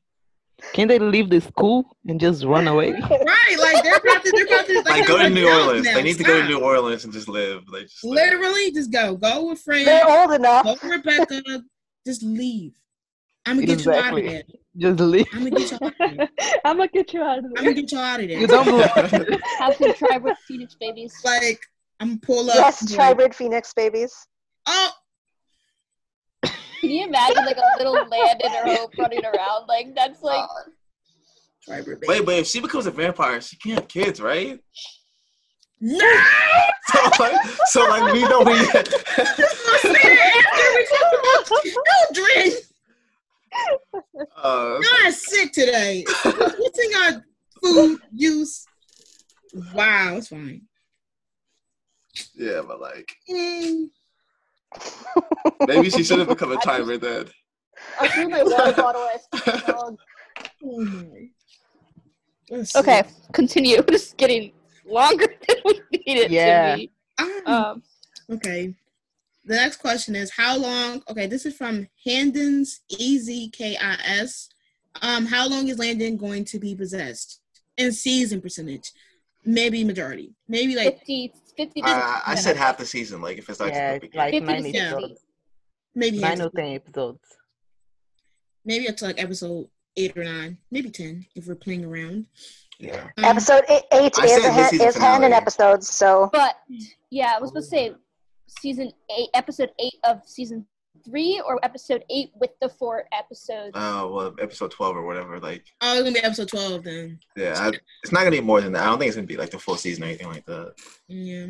Can they leave the school and just run away? right? Like they're about to, they're about to Like go to they're New Orleans. now. They need to go to New Orleans and just live. They just live. Literally, just go. Go with friends. They're old enough. Go with Rebekah. just leave. I'm gonna get you out of there. Just leave. I'm gonna get you out of there. I'm gonna get you out of I'm there. gonna get you out of there. You don't belong. have some tribrid Phoenix babies. like I'm pull up. Yes, and be like, tribrid phoenix babies. Oh, Can you imagine like a little Landon or Hope running around? Like that's like Tribal Wait, but if she becomes a vampire, she can't have kids, right? no. So like, so like we know we. Children, uh, y'all are sick today. Missing our food use. Wow, it's fine. yeah, but like Mm. Maybe she should have become a timer then. I threw my water bottle at dog. My. Let's see. Okay, continue. This is getting longer than we need it Yeah. to be. Ah, Um, okay. The next question is how long? Okay, this is from Handens E Z K I S. Um, how long is Landon going to be possessed in season percentage? Maybe majority. Maybe like 50, 50 Uh, I said half the season, like if it's like Yeah, it's like 50 to nine 60. episodes. maybe Nine or ten episodes. maybe up to like episode eight or nine, maybe ten if we're playing around. yeah. Um, Episode eight, eight is ha- is Handon episodes, so But yeah, I was supposed to say season eight, episode eight of season three, or episode eight with the four episodes. Oh well, episode twelve or whatever. Like, oh, it's gonna be episode twelve then. yeah, I, it's not gonna be more than that. I don't think it's gonna be like the full season or anything like that. Yeah.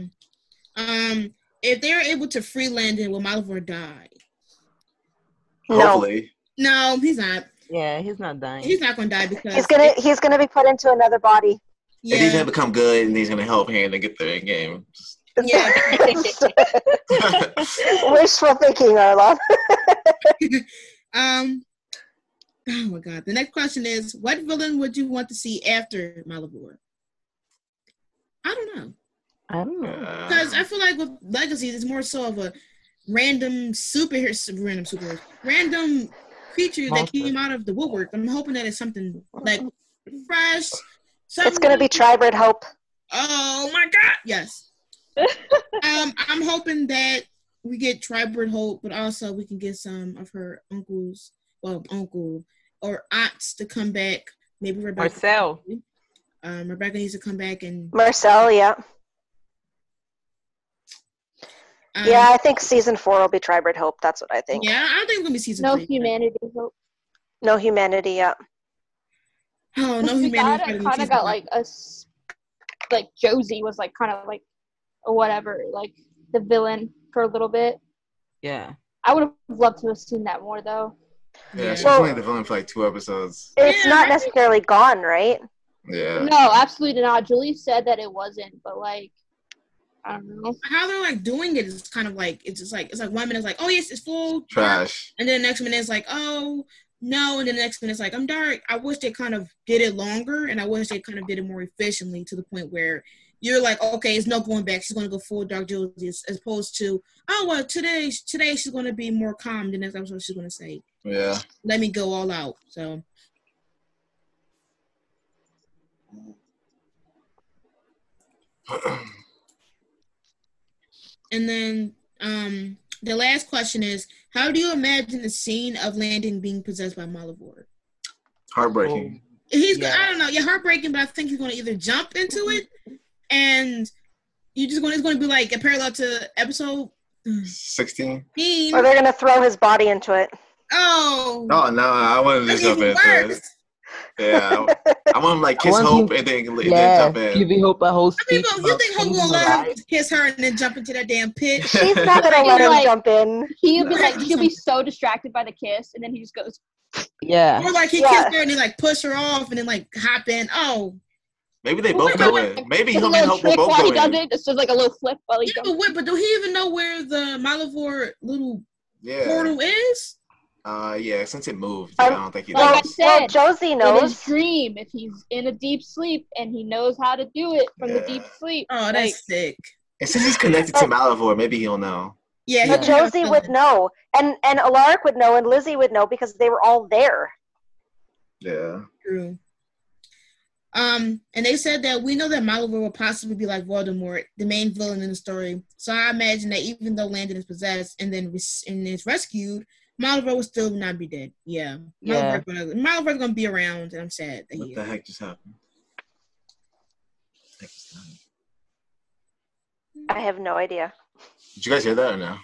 Um, if they're able to free Landon, will Malivore die? no. Hopefully, No, he's not. Yeah, he's not dying. He's not gonna die because He's gonna he's gonna be put into another body. and he's gonna become good, and he's gonna help Hand to get there in game. Yeah. Wishful thinking, Arlon. um. Oh my god. The next question is, what villain would you want to see after Malivore? I don't know. I don't know. Because I feel like with Legacies, it's more so of a random superhero, random superhero, random creature that came out of the woodwork. I'm hoping that it's something like fresh. It's something- gonna be Tribrid Hope. Oh my god! Yes. Um, I'm hoping that we get Tribrid Hope, but also we can get some of her uncles, well, uncle or aunts to come back. Maybe Rebekah. Marcel. Um, Rebekah needs to come back and. Marcel, yeah. Um, yeah, I think season four will be Tribrid Hope. That's what I think. Yeah, I don't think it's gonna be season No three. humanity hope. No humanity, yeah. Oh, no humanity. kind of kind got like a like Josie was like kind of like or whatever like the villain for a little bit. Yeah. I would have loved to have seen that more though. Yeah, she's Well- only the villain for like two episodes. It's Yeah, not necessarily gone, right? Yeah. No, absolutely not. Julie said that it wasn't, but like I don't know. how they're like doing it is kind of like it's just like it's like one minute it's like oh yes it's full Trash. and then the next minute it's like oh no and then the next minute it's like I'm dark. I wish they kind of did it longer and I wish they kind of did it more efficiently to the point where you're like okay it's no going back she's gonna go full dark Josie as, as opposed to oh well today today she's gonna be more calm the next episode she's gonna say Yeah. let me go all out so And then um the last question is how do you imagine the scene of Landon being possessed by Malivore? Heartbreaking. He's Yeah. I don't know, yeah, heartbreaking, but I think he's gonna either jump into it and you just gonna it's gonna be like a parallel to episode 16? 15. Or they're gonna throw his body into it. Oh, No, no, I wanted to that's jump even into Yeah. I want him like kiss Hope him- and then, and Yeah. then jump in. Giving Hope a whole I mean, speech. but you think Hope will let him kiss her and then jump into that damn pit? She's not gonna let him Like- jump in. He'll be like he'll be so distracted by the kiss, and then he just goes. Yeah. Or like he Yeah. kissed her and then like push her off and then like hop in. Oh, Maybe they Well, both wait, go wait, in. Maybe Does a Hope and Hope will both while he go does in. it. It's just like a little flip while he yeah, jumps. but wait, but do he even know where the Malivore little Yeah. portal is? Uh, yeah, since it moved, Um, I don't think he Like I knows. said, Well, Josie in his knows. dream, if he's in a deep sleep and he knows how to do it from the deep sleep. Oh, that's like, sick. And since he's connected to Malivore, maybe he'll know. Yeah, But can have a Josie would know, and and Alaric would know, and Lizzie would know because they were all there. Yeah. True. Um, and they said that we know that Malivore will possibly be like Voldemort, the main villain in the story. So I imagine that even though Landon is possessed and then res- and is rescued, Malivore will still not be dead. Yeah, Yeah. Malivore's gonna, gonna be around, and I'm sad that What he. the heck just happened? Heck just happened? I have no idea. Did you guys hear that or no?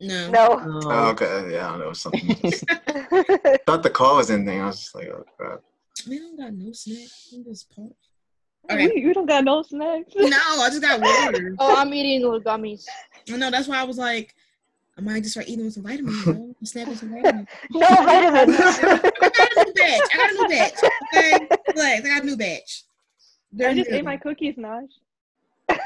No. No. Oh, okay. Yeah, I don't know. Something. thought the call was ending. I was just like, oh crap. We don't got no snack. I'm just pumped. We, Okay. we don't got no snacks. No, I just got water. oh, I'm eating little gummies. No, that's why I was like, I might just start eating with some vitamins. Bro. I'm snapping some vitamins. no vitamins. I got a new batch. I got a new batch. Okay, relax. I got a new batch. They're I just new. ate my cookies, Nash.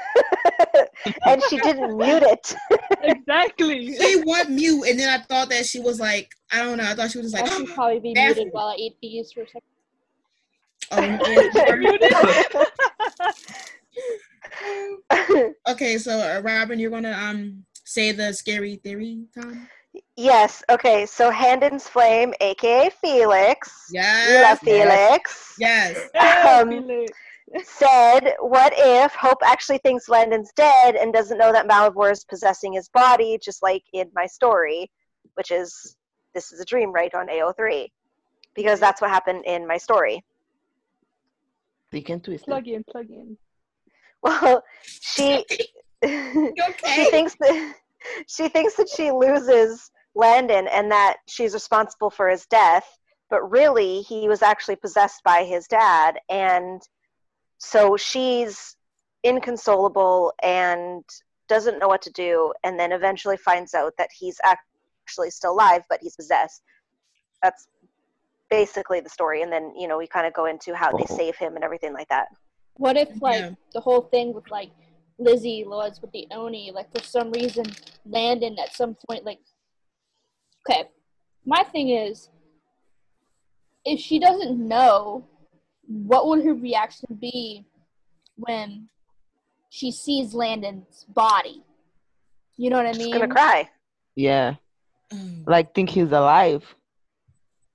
and she didn't mute it. Exactly. She went mute, and then I thought that she was like, I don't know. I thought she was just like. I should probably be Bathroom. muted while I eat these for a second. oh, okay. So, uh, Robyn, you're gonna um say the scary theory, Tom? yes. Okay. So Handon's Flame, aka Felix. Yes. You love Felix. Yes. Um, Felix. said, "What if Hope actually thinks Landon's dead and doesn't know that Malivore is possessing his body, just like in my story, which is this is a dream, right on AO3, because that's what happened in my story." They can twist it. plug in, plug in. Well, she You she thinks that she thinks that she loses Landon and that she's responsible for his death, but really he was actually possessed by his dad and so she's inconsolable and doesn't know what to do and then eventually finds out that he's actually still alive but he's possessed. That's basically the story and then, you know, we kind of go into how they Oh. save him and everything like that. What if like Yeah. the whole thing with like Lizzie was with the Oni, like for some reason Landon at some point like Okay. My thing is if she doesn't know, what would her reaction be when she sees Landon's body? You know what I mean She's mean? going to cry. Yeah. Um, Like think he's alive.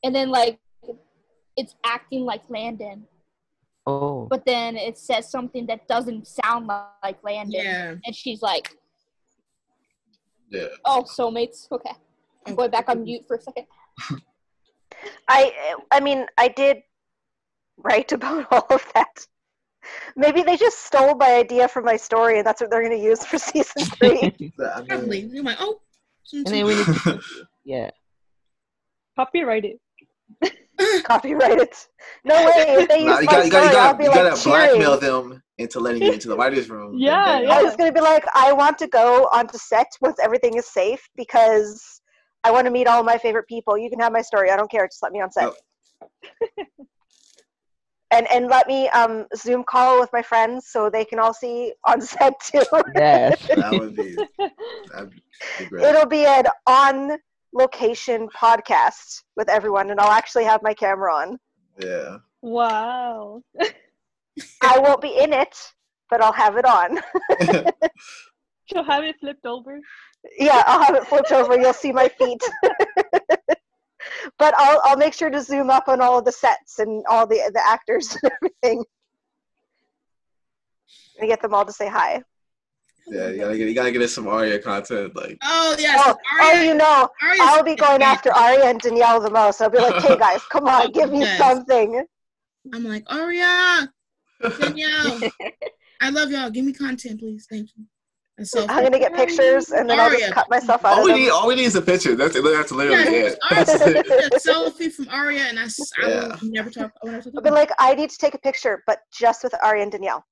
And then like it's acting like Landon, Oh. but then it says something that doesn't sound like Landon. yeah. And she's like, Yeah. Oh, soulmates. Okay. I'm going back on mute for a second. I I mean I did write about all of that. Maybe they just stole my idea from my story and that's what they're gonna use for season three. I mean, Probably. You're like, oh. And then we need to, yeah. Copyright it. Copyright it. No way. If they use nah, you my gotta, you story, gotta, you I'll gotta, be you like gotta cheering. blackmail them into letting you into the writers' room. Yeah, And then- yeah. I was gonna be like, I want to go onto set once everything is safe because I want to meet all my favorite people. You can have my story. I don't care. Just let me on set. and and let me um Zoom call with my friends so they can all see on set too. Yes. That would be, that'd be great. It'll be an on location podcast with everyone, and I'll actually have my camera on. yeah. Wow. I won't be in it, but I'll have it on. She'll have it flipped over. yeah, I'll have it flipped over. You'll see my feet. but I'll I'll make sure to zoom up on all of the sets and all the the actors and everything. And get them all to say hi. Yeah, you gotta get you gotta get us some Aria content. Like Oh yes. Oh, oh, you know, Aria's I'll be going after Aria and Danielle the most. I'll be like, hey guys, come on, give me Yes. something. I'm like, Aria, Danielle, I love y'all. Give me content, please. Thank you. And so I'm gonna get pictures and then I'll just cut myself out all of we them. need, all we need is a picture. That's it. That's literally yeah, it. Aria, That's it. a selfie from Aria, and I, s- I Yeah. will never talk. I will never talk I'll be like, I need to take a picture, but just with Aria and Danielle.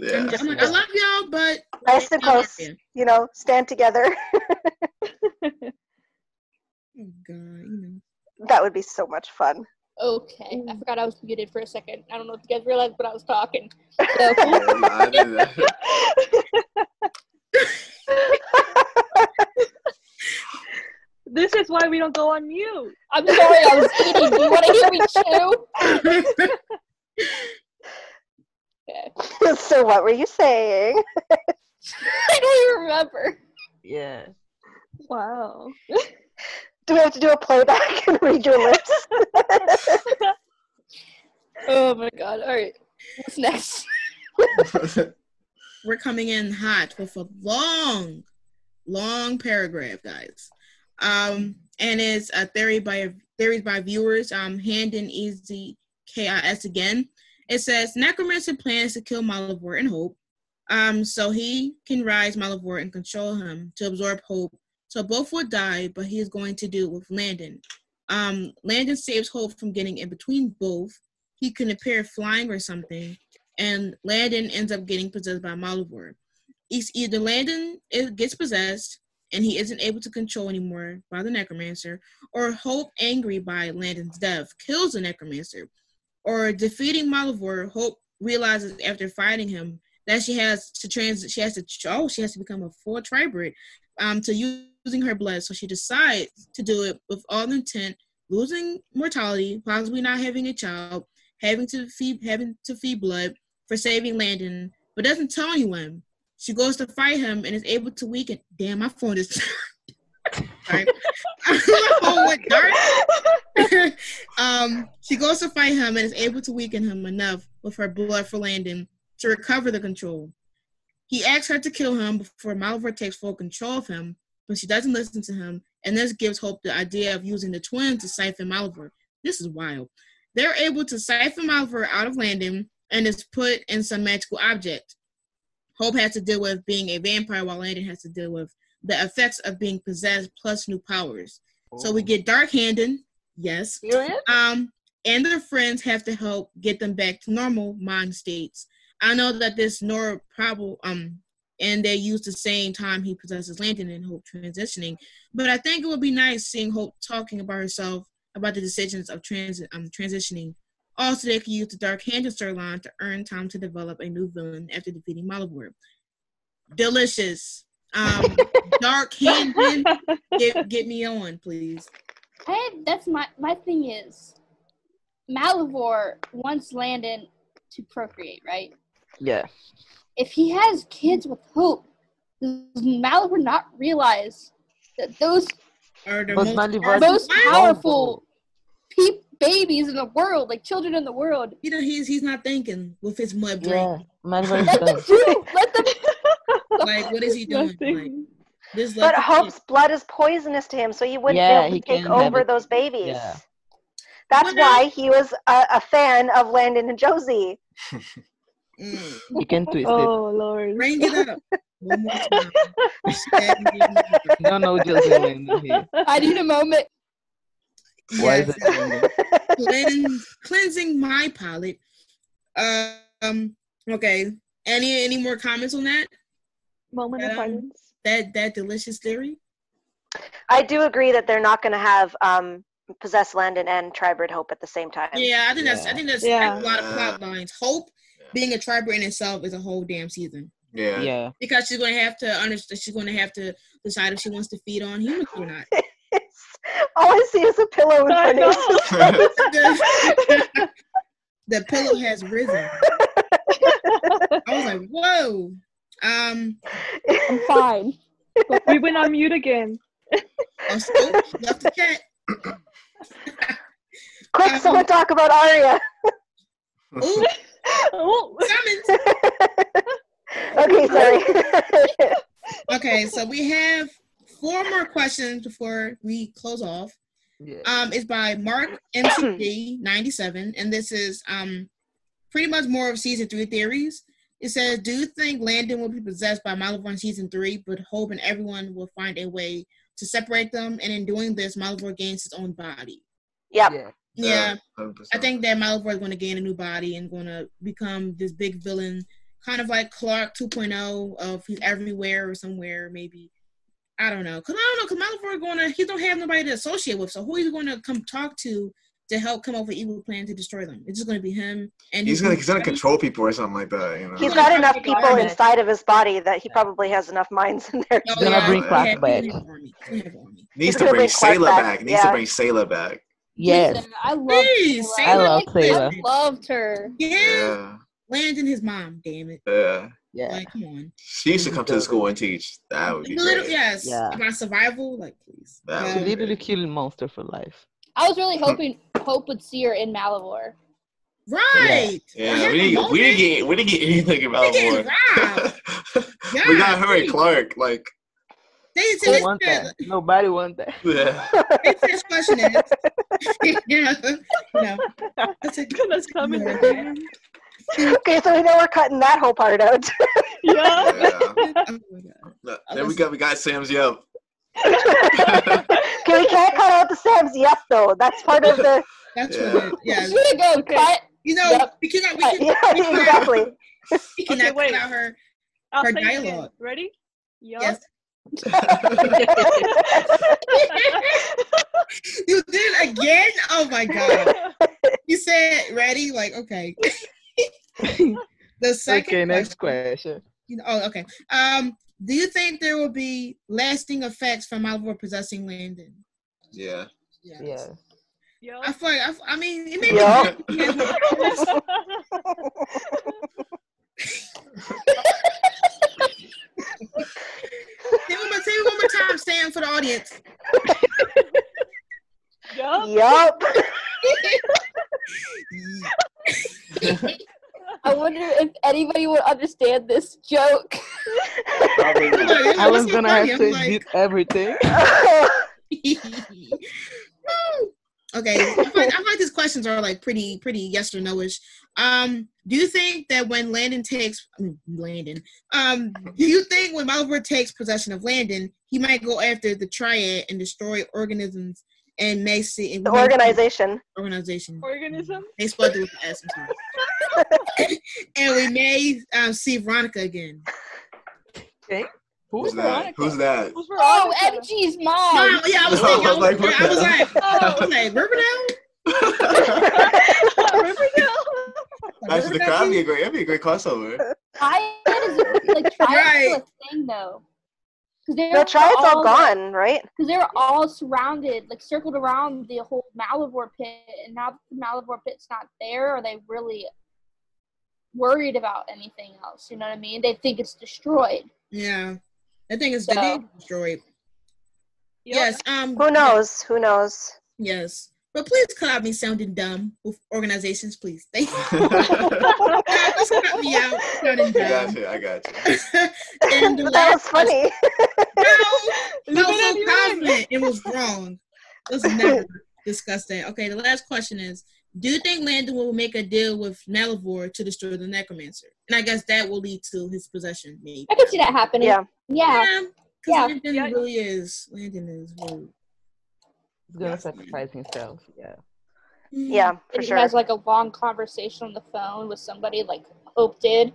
Yeah. I'm, I'm like, I love y'all, but Nice and I love close. You know, stand together. Oh God, you know. that would be so much fun. Okay. I mm. forgot I was muted for a second. I don't know if you guys realized, but I was talking. So, Yeah, nah, I did that. This is why we don't go on mute. I'm sorry, I was eating. Do you want to hear me chew? Okay. so what were you saying? I don't even remember. Yeah. Wow. Do we have to do a playback and read your lips? Oh my god. All right. What's next? We're coming in hot with a long, long paragraph, guys. Um, and it's a theory by theories by viewers. Um, hand in easy KIS again. It says Necromancer plans to kill Malivore and Hope, um, so he can rise Malivore and control him to absorb Hope. So both will die, but he is going to do it with Landon. Um, Landon saves Hope from getting in between both. He can appear flying or something, and Landon ends up getting possessed by Malivore. It's either Landon gets possessed and he isn't able to control anymore by the necromancer, or Hope, angry by Landon's death, kills the necromancer. Or defeating Malivore, Hope realizes after fighting him that she has to trans she has to oh she has to become a full tribrid um to using her blood. So she decides to do it with all intent, losing mortality, possibly not having a child, having to feed having to feed blood for saving Landon, but doesn't tell anyone. She goes to fight him and is able to weaken. Damn, my phone is. Phone went dark. um, she goes to fight him and is able to weaken him enough with her blood for Landon to recover the control. He asks her to kill him before Malivore takes full control of him, but she doesn't listen to him, and this gives Hope the idea of using the twins to siphon Malivore. This is wild. They're able to siphon Malivore out of Landon and is put in some magical object. Hope has to deal with being a vampire while Landon has to deal with the effects of being possessed plus new powers. So we get Dark Handon, yes. Period. Um, and their friends have to help get them back to normal mind states. I know that this Nora probably um and they use the same time he possesses Landon and Hope transitioning. But I think it would be nice seeing Hope talking about herself about the decisions of transit um transitioning. Also, they could use the Dark Handon storyline to earn time to develop a new villain after defeating Malivore. Delicious. Um, Dark Handon, get, get me on, please. I that's my my thing is Malivore wants Landon to procreate, right? Yeah. If he has kids with Hope, does Malivore not realize that those Are the But most Malivore- powerful- most powerful pe- babies in the world, like children in the world, You know, he's he's not thinking with his mud brain. Yeah. Malivore let them do, let them. Like, what is he doing? Like, Nothing. This But lucky Hope's blood is poisonous to him, so he wouldn't Yeah, be able he to take over those babies. Yeah. That's Well, why he was a, a fan of Landon and Josie. Mm. You can twist it. oh lord. Bring it up one more time. Stand in the- No, no, just Landon here. I need a moment. Why is Yes. it Landon? cleansing my palate. Um. Okay. Any any more comments on that? Moment of Um, silence. That that delicious theory. I do agree that they're not going to have um, possess Landon and Tribrid Hope at the same time. Yeah, I think that's I think that's, Yeah. a lot of plot lines. Hope being a triber in itself is a whole damn season Yeah. Yeah. because she's going to have to understand. She's going to have to decide if she wants to feed on humans or not. All I see is a pillow in I front of his know. the, the pillow has risen. I was like, whoa. Um. I'm fine. we went on mute again. Also, left the chat. Quick, Um, someone talk about Aria. Ooh, Oh. summons. okay, sorry. Okay, so we have four more questions before we close off. Yeah. Um, it's by Mark MCG ninety seven, and this is um pretty much more of season three theories. It says, "Do you think Landon will be possessed by Malivore in season three, but Hope and everyone will find a way to separate them, and in doing this, Malivore gains his own body?" yep. Yeah. Yeah, 100%. I think that Malivore is going to gain a new body and going to become this big villain, kind of like Clarke 2.0 of he's everywhere or somewhere, maybe. I don't know, cause I don't know, cause Malivore is going to he don't have nobody to associate with, so who is he going to come talk to to help come up with evil plan to destroy them? It's just going to be him, and he's gonna he's gonna control people or something like that. You know. He's He's got enough people inside of his body that he probably has enough minds in there. Oh, He's gonna bring Clarke has- back. he has an army. He has an army. Needs to bring Sailor back, back. Needs yeah. to bring Seylah back. Yes. I love Please, I love you I loved her. Yeah, Yeah. Landon his mom. Damn it! Yeah. Yeah. Like, come on. She used to come to the school and teach. That would be Little, great. yes. Yeah. About survival, like please. That She Um, would literally killed monster for life. I was really hoping Hope would see her in Malivore. right. Yeah, we didn't we didn't get we didn't get anything about We more. we got her Golly. and Clarke. Like They Who said want that? Nobody want that. yeah. they said this question is yeah. No. That's a Goodness coming Yeah. again. okay, so we know we're cutting that whole part out. Yeah. yeah. oh my god. No, oh, Then we go. we got Sam's yep. okay, we can't cut out the Sam's yep though. That's part of the. That's Yeah. what it yeah. She's gonna go Okay. cut. You know, Yep. we cannot we, Yeah, can, we cannot, exactly. we cannot Okay, wait. cut out her I'll Her say it dialogue. Ready? Yup. yes. you did it again? Oh my god. You said ready? Like, okay. the second Okay, next question- question. You know, oh, okay. Um, do you think there will be lasting effects from Malivore possessing Landon? Yeah. Yeah. Yup. I feel like, I, I mean, it may Yup. be. Yeah, Say one more- say one more time, Sam, for the audience. Yup. yup. I wonder if anybody would understand this joke. Probably Like, not. it I was gonna have to like- edit everything. okay, I feel, like, I feel like these questions are like pretty, pretty yes or no-ish. Um, do you think that when Landon takes I mean, Landon, um, do you think when Malivore takes possession of Landon, he might go after the Triad and destroy organisms and may see and The we may- organization. organization? Organism. They spelled it with the S. I'm and we may um, see Veronica again. Who's that? Who's that? Who's Oh, Veronica? MG's Mom, mom. yeah, I was thinking. I was, like, what I was the- like, I was like, Riverdale. Riverdale. Actually, the crowd be a great. That'd be a great crossover. Triad is like Triad's Right. still a thing though. Because they're No, Triad's all all gone, right? Because they were all surrounded, like circled around the whole Malivore pit, and now that the Malivore pit's not there, are they really worried about anything else? You know what I mean? They think it's destroyed. Yeah, I think it's So- destroyed. Yup. Yes. Um. Who knows? Who knows? Yes. But please cut out me sounding dumb with organizations, please. Thank you. Just cut me out sounding dumb. I got you. I got you. and the that uh, was funny. No, I was so You're confident it was wrong. Let's never discuss that. Okay, the last question is: Do you think Landon will make a deal with Malivore to destroy the Necromancer? And I guess that will lead to his possession. Maybe. I could see that happening. Yeah. Yeah. Yeah, because Yeah. Landon Yeah. really is. Landon is. Really, He's gonna sacrifice himself. Yeah. yeah, mm. for And he sure. has like a long conversation on the phone with somebody like Hope did.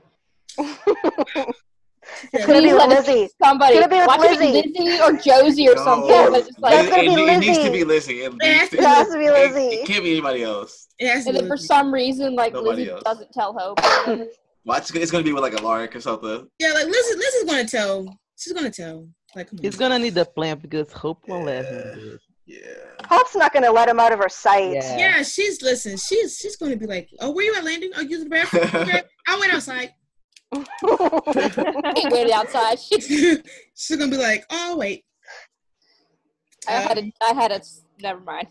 It's gonna be Please with let it Lizzie. Somebody It's gonna be with watch Lizzie. Lizzie or Josie or No. something. But just like That's gonna it, be it, it needs to be Lizzie. It, It needs has to, to It has to be it, Lizzie. it can't be anybody else. It has to and be then for some reason like Nobody Lizzie else. doesn't tell Hope. or whatever. Watch, it's gonna be with like a Lark or something. yeah, like Lizzie, Lizzie's gonna tell. She's gonna tell. Like, come on. He's gonna need a plan because Hope won't let him do it. Yeah. Hope's not gonna let him out of her sight. Yeah. Yeah, she's listen. She's she's gonna be like, "Oh, where you at, Landon? Are you using the bathroom? Okay, I went outside." he waited outside. she's gonna be like, "Oh, wait." I had a, I had a. Never mind.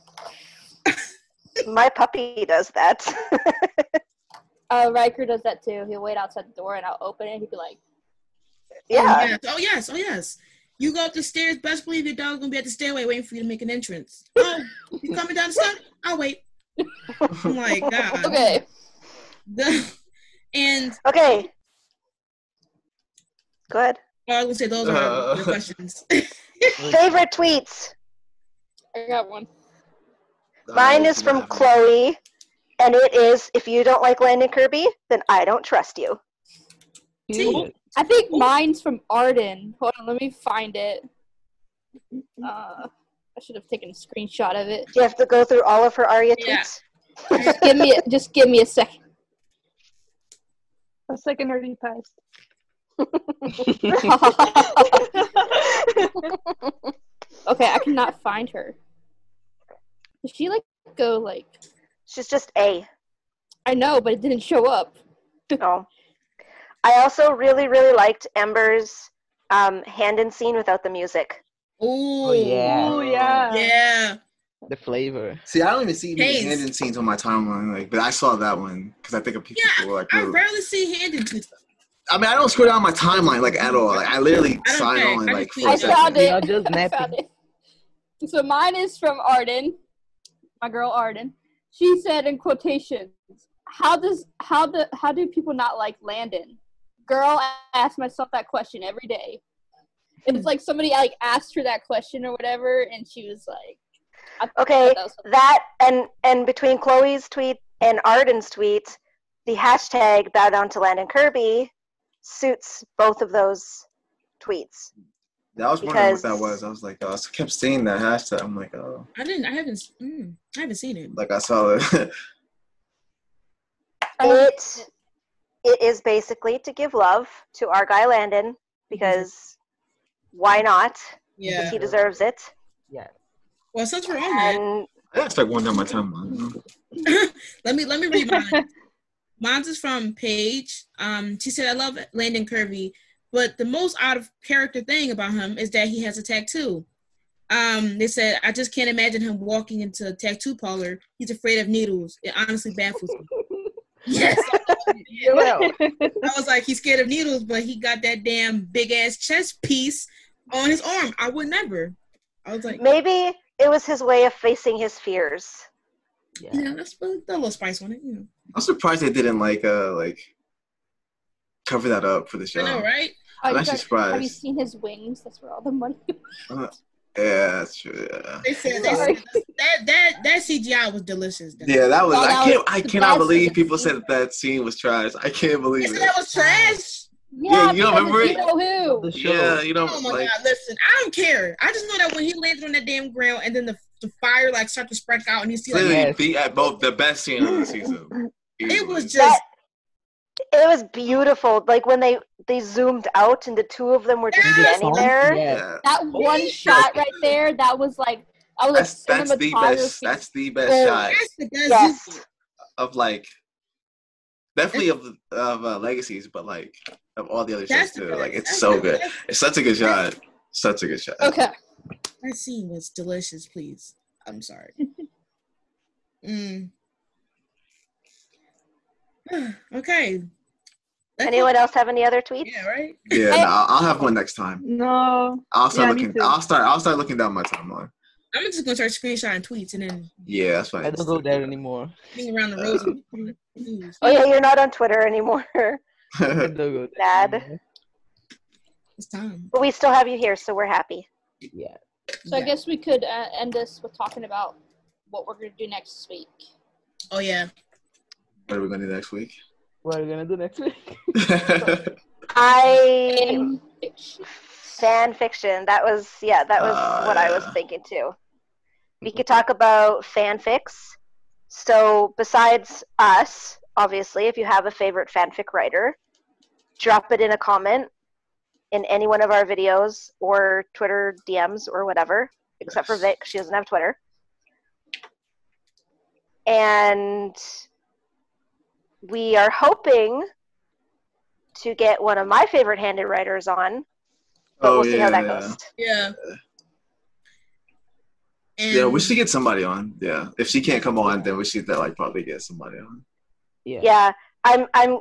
My puppy does that. Uh, Riker does that too. He'll wait outside the door and I'll open it. and He'd be like, yeah. Oh yes. Oh yes. You go up the stairs. Best believe your dog's gonna be at the stairway waiting for you to make an entrance. Oh, you coming down the stairs? I'll wait. Oh my god. okay. The- and Okay. Good. oh, I was gonna say those are Uh. the questions. Favorite tweets. I got one. Mine is from Chloe, and it is if you don't like Landon Kirby, then I don't trust you. Period. I think mine's from Arden. Hold on, let me find it. Uh, I should have taken a screenshot of it. Do you have to go through all of her Arya Yeah. tweets? Just give me, a, just give me a second. A second already passed. okay, I cannot find her. Did she like go like? She's just A. I know, but it didn't show up. Oh. I also really, really liked Ember's um, Handon scene without the music. Ooh. Oh, yeah. Oh yeah. Yeah. The flavor. See, I don't even see Hayes. Handon scenes on my timeline, like, but I saw that one because I think of people Yeah, who like. I really- rarely see Handon tweets. I mean, I don't scroll down my timeline like at all. Like, I literally I sign care. on I like just for I a tweet. found it. Y'all just I found it. So mine is from Arden, my girl Arden. She said in quotations, "How does how the how do people not like Landon?" Girl, I ask myself that question every day. It's like somebody like asked her that question or whatever, and she was like, Okay, that was- that and and between Chloe's tweet and Arden's tweet, the hashtag bow down to Landon Kirby suits both of those tweets. Yeah, I was wondering what that was. I was like, oh, I kept seeing that hashtag. I'm like, oh, I didn't. I haven't. Mm, I haven't seen it. like I saw it. It it is basically to give love to our guy Landon because why not? Yeah. Because he deserves it. Yeah. Well, since we're on that, And I gotta start going down my timeline. let me let me read mine. Mine's is from Paige. Um, she said, "I love Landon Kirby, but the most out of character thing about him is that he has a tattoo." Um, they said, "I just can't imagine him walking into a tattoo parlor. He's afraid of needles. It honestly baffles me." yes, Well, I was like, he's scared of needles, but he got that damn big ass chest piece on his arm. I would never. I was like, maybe it was his way of facing his fears. yeah. yeah, that's put a little spice on it. You know. I'm surprised they didn't like uh like cover that up for the show. I know, right? oh, I'm you actually guys- Have you seen his wings? That's where all the money. Yeah, that's true. Yeah. They said, they said that that that CGI was delicious. though. Yeah, that was. Oh, I can't. was I cannot believe thing. people said that that scene was trash. I can't They believe said it. that was trash. Yeah, you don't remember it? Know who? The show. Yeah, you know, Oh my like god! Listen, I don't care. I just know that when he landed on that damn ground and then the, the fire like started to spread out and you see like clearly Yes. the at both the best scene of the season. it was just That it was beautiful. Like when they they zoomed out and the two of them were just Yes. standing there. Yeah. yeah. That one shot right there, that was like, I was That's like that's the best. That's the best Oh, shot that's the best. Yes. of like definitely of of uh, legacies, but like of all the other shows That's the too. best. Like it's That's so good. best. It's such a good shot. Such a good shot. Okay. That scene was delicious. Please, I'm sorry. Mm. okay. Let's Anyone else have any other tweets? Yeah, right. Yeah, no, I'll I'll have one next time. No. I'll start Yeah, looking. I'll start. I'll start looking down my timeline. I'm just gonna start screenshotting tweets and then Yeah, that's fine. I don't go there anymore. being around the rosy. news. Oh yeah, you're not on Twitter anymore. I don't go there Bad. anymore. It's time. but we still have you here, so we're happy. Yeah. So I guess we could uh, end this with talking about what we're gonna do next week. Oh yeah. What are we gonna do next week? What are we gonna do next week? I Fan fiction. That was yeah, that was Ah, what I was thinking too. We could talk about fanfics. So besides us, obviously, if you have a favorite fanfic writer, drop it in a comment in any one of our videos or Twitter DMs or whatever, except for Vit, she doesn't have Twitter. And we are hoping to get one of my favorite Handon writers on, but oh we'll see yeah, how that yeah. goes. Yeah. And Yeah, we should get somebody on. Yeah, if she can't come on, then we should like probably get somebody on. Yeah. Yeah, I'm I'm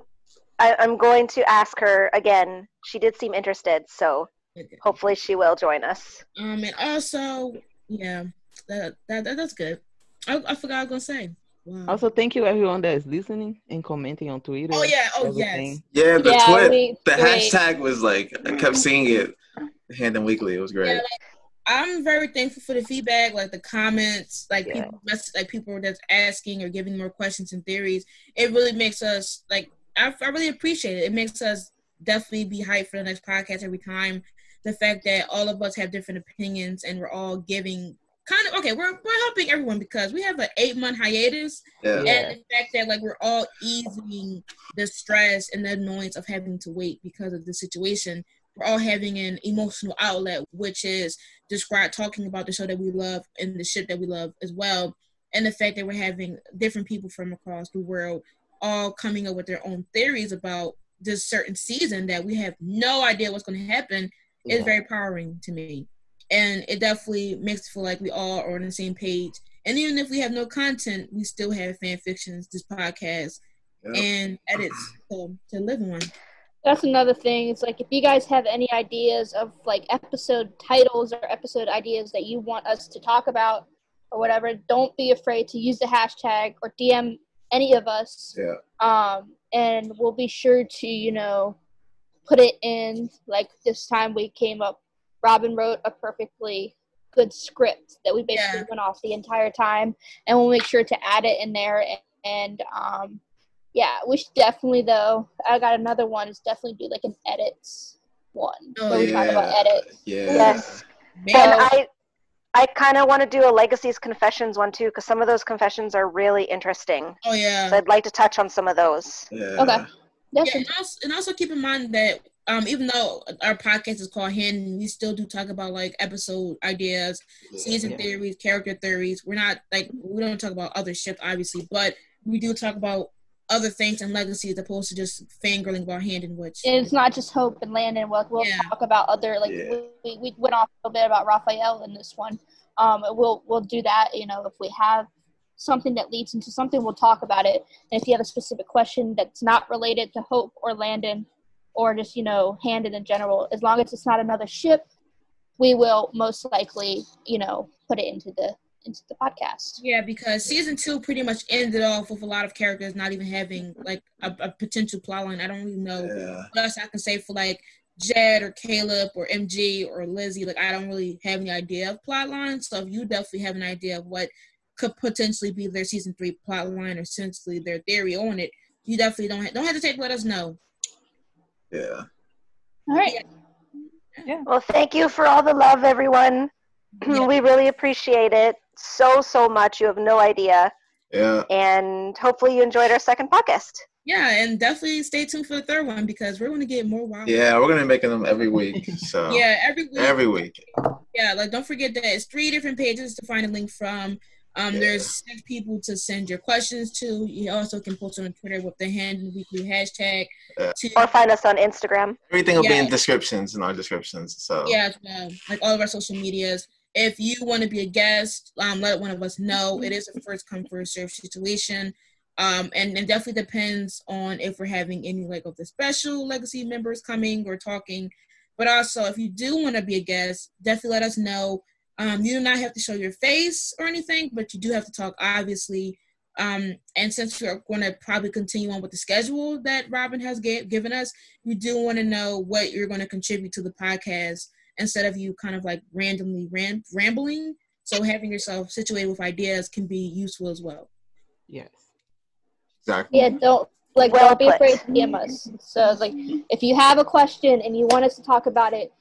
I, I'm going to ask her again. She did seem interested, so Okay. hopefully she will join us. Um, and also, yeah, that, that, that that's good. I, I forgot I was gonna say. Wow. Also, thank you everyone that is listening and commenting on Twitter. oh yeah. Oh everything. yes. Yeah, the Yeah, twit, we- the we- hashtag was like I kept seeing it, Handon weekly. It was great. Yeah, like, I'm very thankful for the feedback, like the comments, like Yeah. people, mess- like people that's asking or giving more questions and theories. It really makes us like I, I really appreciate it. It makes us definitely be hyped for the next podcast every time. The fact that all of us have different opinions and we're all giving kind of okay, we're we're helping everyone because we have an eight month hiatus, Yeah, Yeah. and the fact that like we're all easing the stress and the annoyance of having to wait because of the situation. We're all having an emotional outlet which is describe talking about the show that we love and the shit that we love as well. And the fact that we're having different people from across the world all coming up with their own theories about this certain season that we have no idea what's going to happen is very empowering to me and it definitely makes it feel like we all are on the same page and even if we have no content we still have fan fictions this podcast Yep. and edits to, to live on That's another thing. It's like if you guys have any ideas of like episode titles or episode ideas that you want us to talk about or whatever, don't be afraid to use the hashtag or DM any of us. yeah. Um, and we'll be sure to, you know, put it in. Like this time we came up, Robyn wrote a perfectly good script that we basically Yeah. went off the entire time, and we'll make sure to add it in there. And, and um, yeah, we should definitely though. I got another one. Is definitely do like an edits one Oh, where we talk about edits. Yeah. Yes. Man, And I I kind of want to do a Legacies Confessions one too, because some of those confessions are really interesting. oh yeah So I'd like to touch on some of those. Yeah. Okay. yeah, and also, and also keep in mind that um, even though our podcast is called Hand, we still do talk about like episode ideas, season Yeah. theories, character theories. We're not like we don't talk about other ships, obviously, but we do talk about other things and legacies, as opposed to just fangirling about Handon Witch. it's not just Hope and Landon. We'll, we'll Yeah. talk about other like Yeah. we, we went off a little bit about Rafael in this one. Um, we'll we'll do that. You know, if we have something that leads into something, we'll talk about it. And if you have a specific question that's not related to Hope or Landon, or just you know Handon in general, as long as it's not another ship, we will most likely you know put it into the into the podcast. Yeah, because season two pretty much ended off with a lot of characters not even having like a, a potential plot line. I don't really know Yeah. what else I can say for like Jed or Caleb or MG or Lizzie. Like I don't really have any idea of plot lines. So if you definitely have an idea of what could potentially be their season three plot line or essentially their theory on it, you definitely don't ha- don't hesitate to let us know. Yeah. All right. Yeah. Well, thank you for all the love, everyone. Yeah. we really appreciate it so so much. You have no idea. Yeah. And hopefully you enjoyed our second podcast. Yeah, and definitely stay tuned for the third one because we're gonna get more wild. Yeah. We're gonna be making them every week. So Yeah, every week. every week. Yeah, like don't forget that it's three different pages to find a link from. Um, Yeah. there's six people to send your questions to. You also can post on Twitter with the Handon weekly hashtag. Yeah. To Or find us on Instagram. Everything will be in descriptions in our descriptions. So yeah, as well, like all of our social medias. If you want to be a guest, um, let one of us know. It is a first come first serve situation. Um, and it definitely depends on if we're having any like of the special legacy members coming or talking. But also, if you do want to be a guest, definitely let us know. Um, you do not have to show your face or anything, but you do have to talk, obviously. Um, and since we're going to probably continue on with the schedule that Robyn has get, given us, you do want to know what you're going to contribute to the podcast instead of you kind of like randomly ram- rambling. So having yourself situated with ideas can be useful as well. Yes. Exactly. Yeah, don't like Well don't be afraid to DM us. So like if you have a question and you want us to talk about it, Don't have to,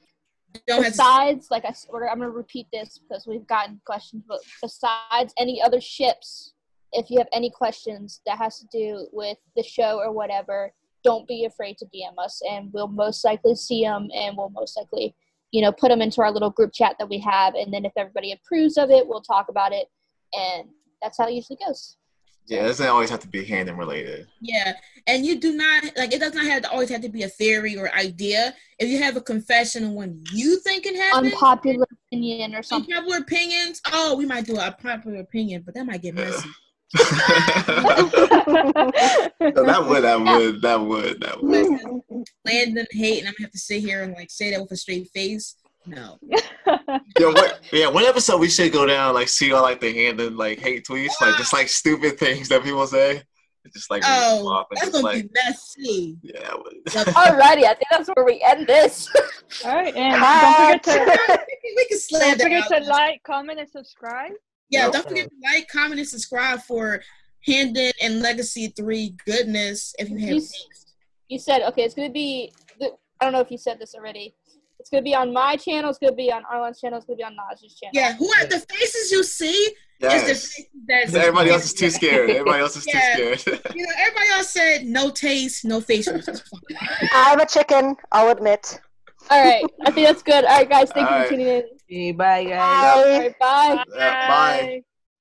besides like I, I'm gonna repeat this because we've gotten questions, but besides any other ships, if you have any questions that has to do with the show or whatever, don't be afraid to DM us, and we'll most likely see them, and we'll most likely, you know, put them into our little group chat that we have, and then if everybody approves of it, we'll talk about it, and that's how it usually goes. Yeah, it doesn't always have to be Handon related. yeah. And you do not like it does not have to always have to be a theory or idea. If you have a confession on one you think can happen, Unpopular opinion or something. unpopular opinions. Oh, we might do a popular opinion, but that might get messy. No, that would, that would, that would, that would. Listen, Landon hate, and I'm gonna have to sit here and like say that with a straight face. No. Yeah, what, yeah, one episode we should go down, like see all like the Handon like hate tweets, like just like stupid things that people say. Just like read Oh, off and that's just, gonna like be messy. yeah, Alrighty, I think that's where we end this. All right, and don't forget to we can slam don't forget out. to like, comment, and subscribe. Yeah, Yep. don't forget to like, comment, and subscribe for Handon and Legacy 3 goodness if you have You you said okay it's gonna be i don't know if you said this already it's gonna be on my channel it's gonna be on Arlon's channel it's gonna be on naj's channel Yeah, who are the faces you see is the Yes. faces that's Everybody else is too scared. Everybody else is Yeah. too scared. You know, everybody else said no taste, no facials. It's fine. I'm a chicken, I'll admit. all right i think that's good all right guys thank All you right. for tuning in bye guys. Bye. all right bye Yeah, bye.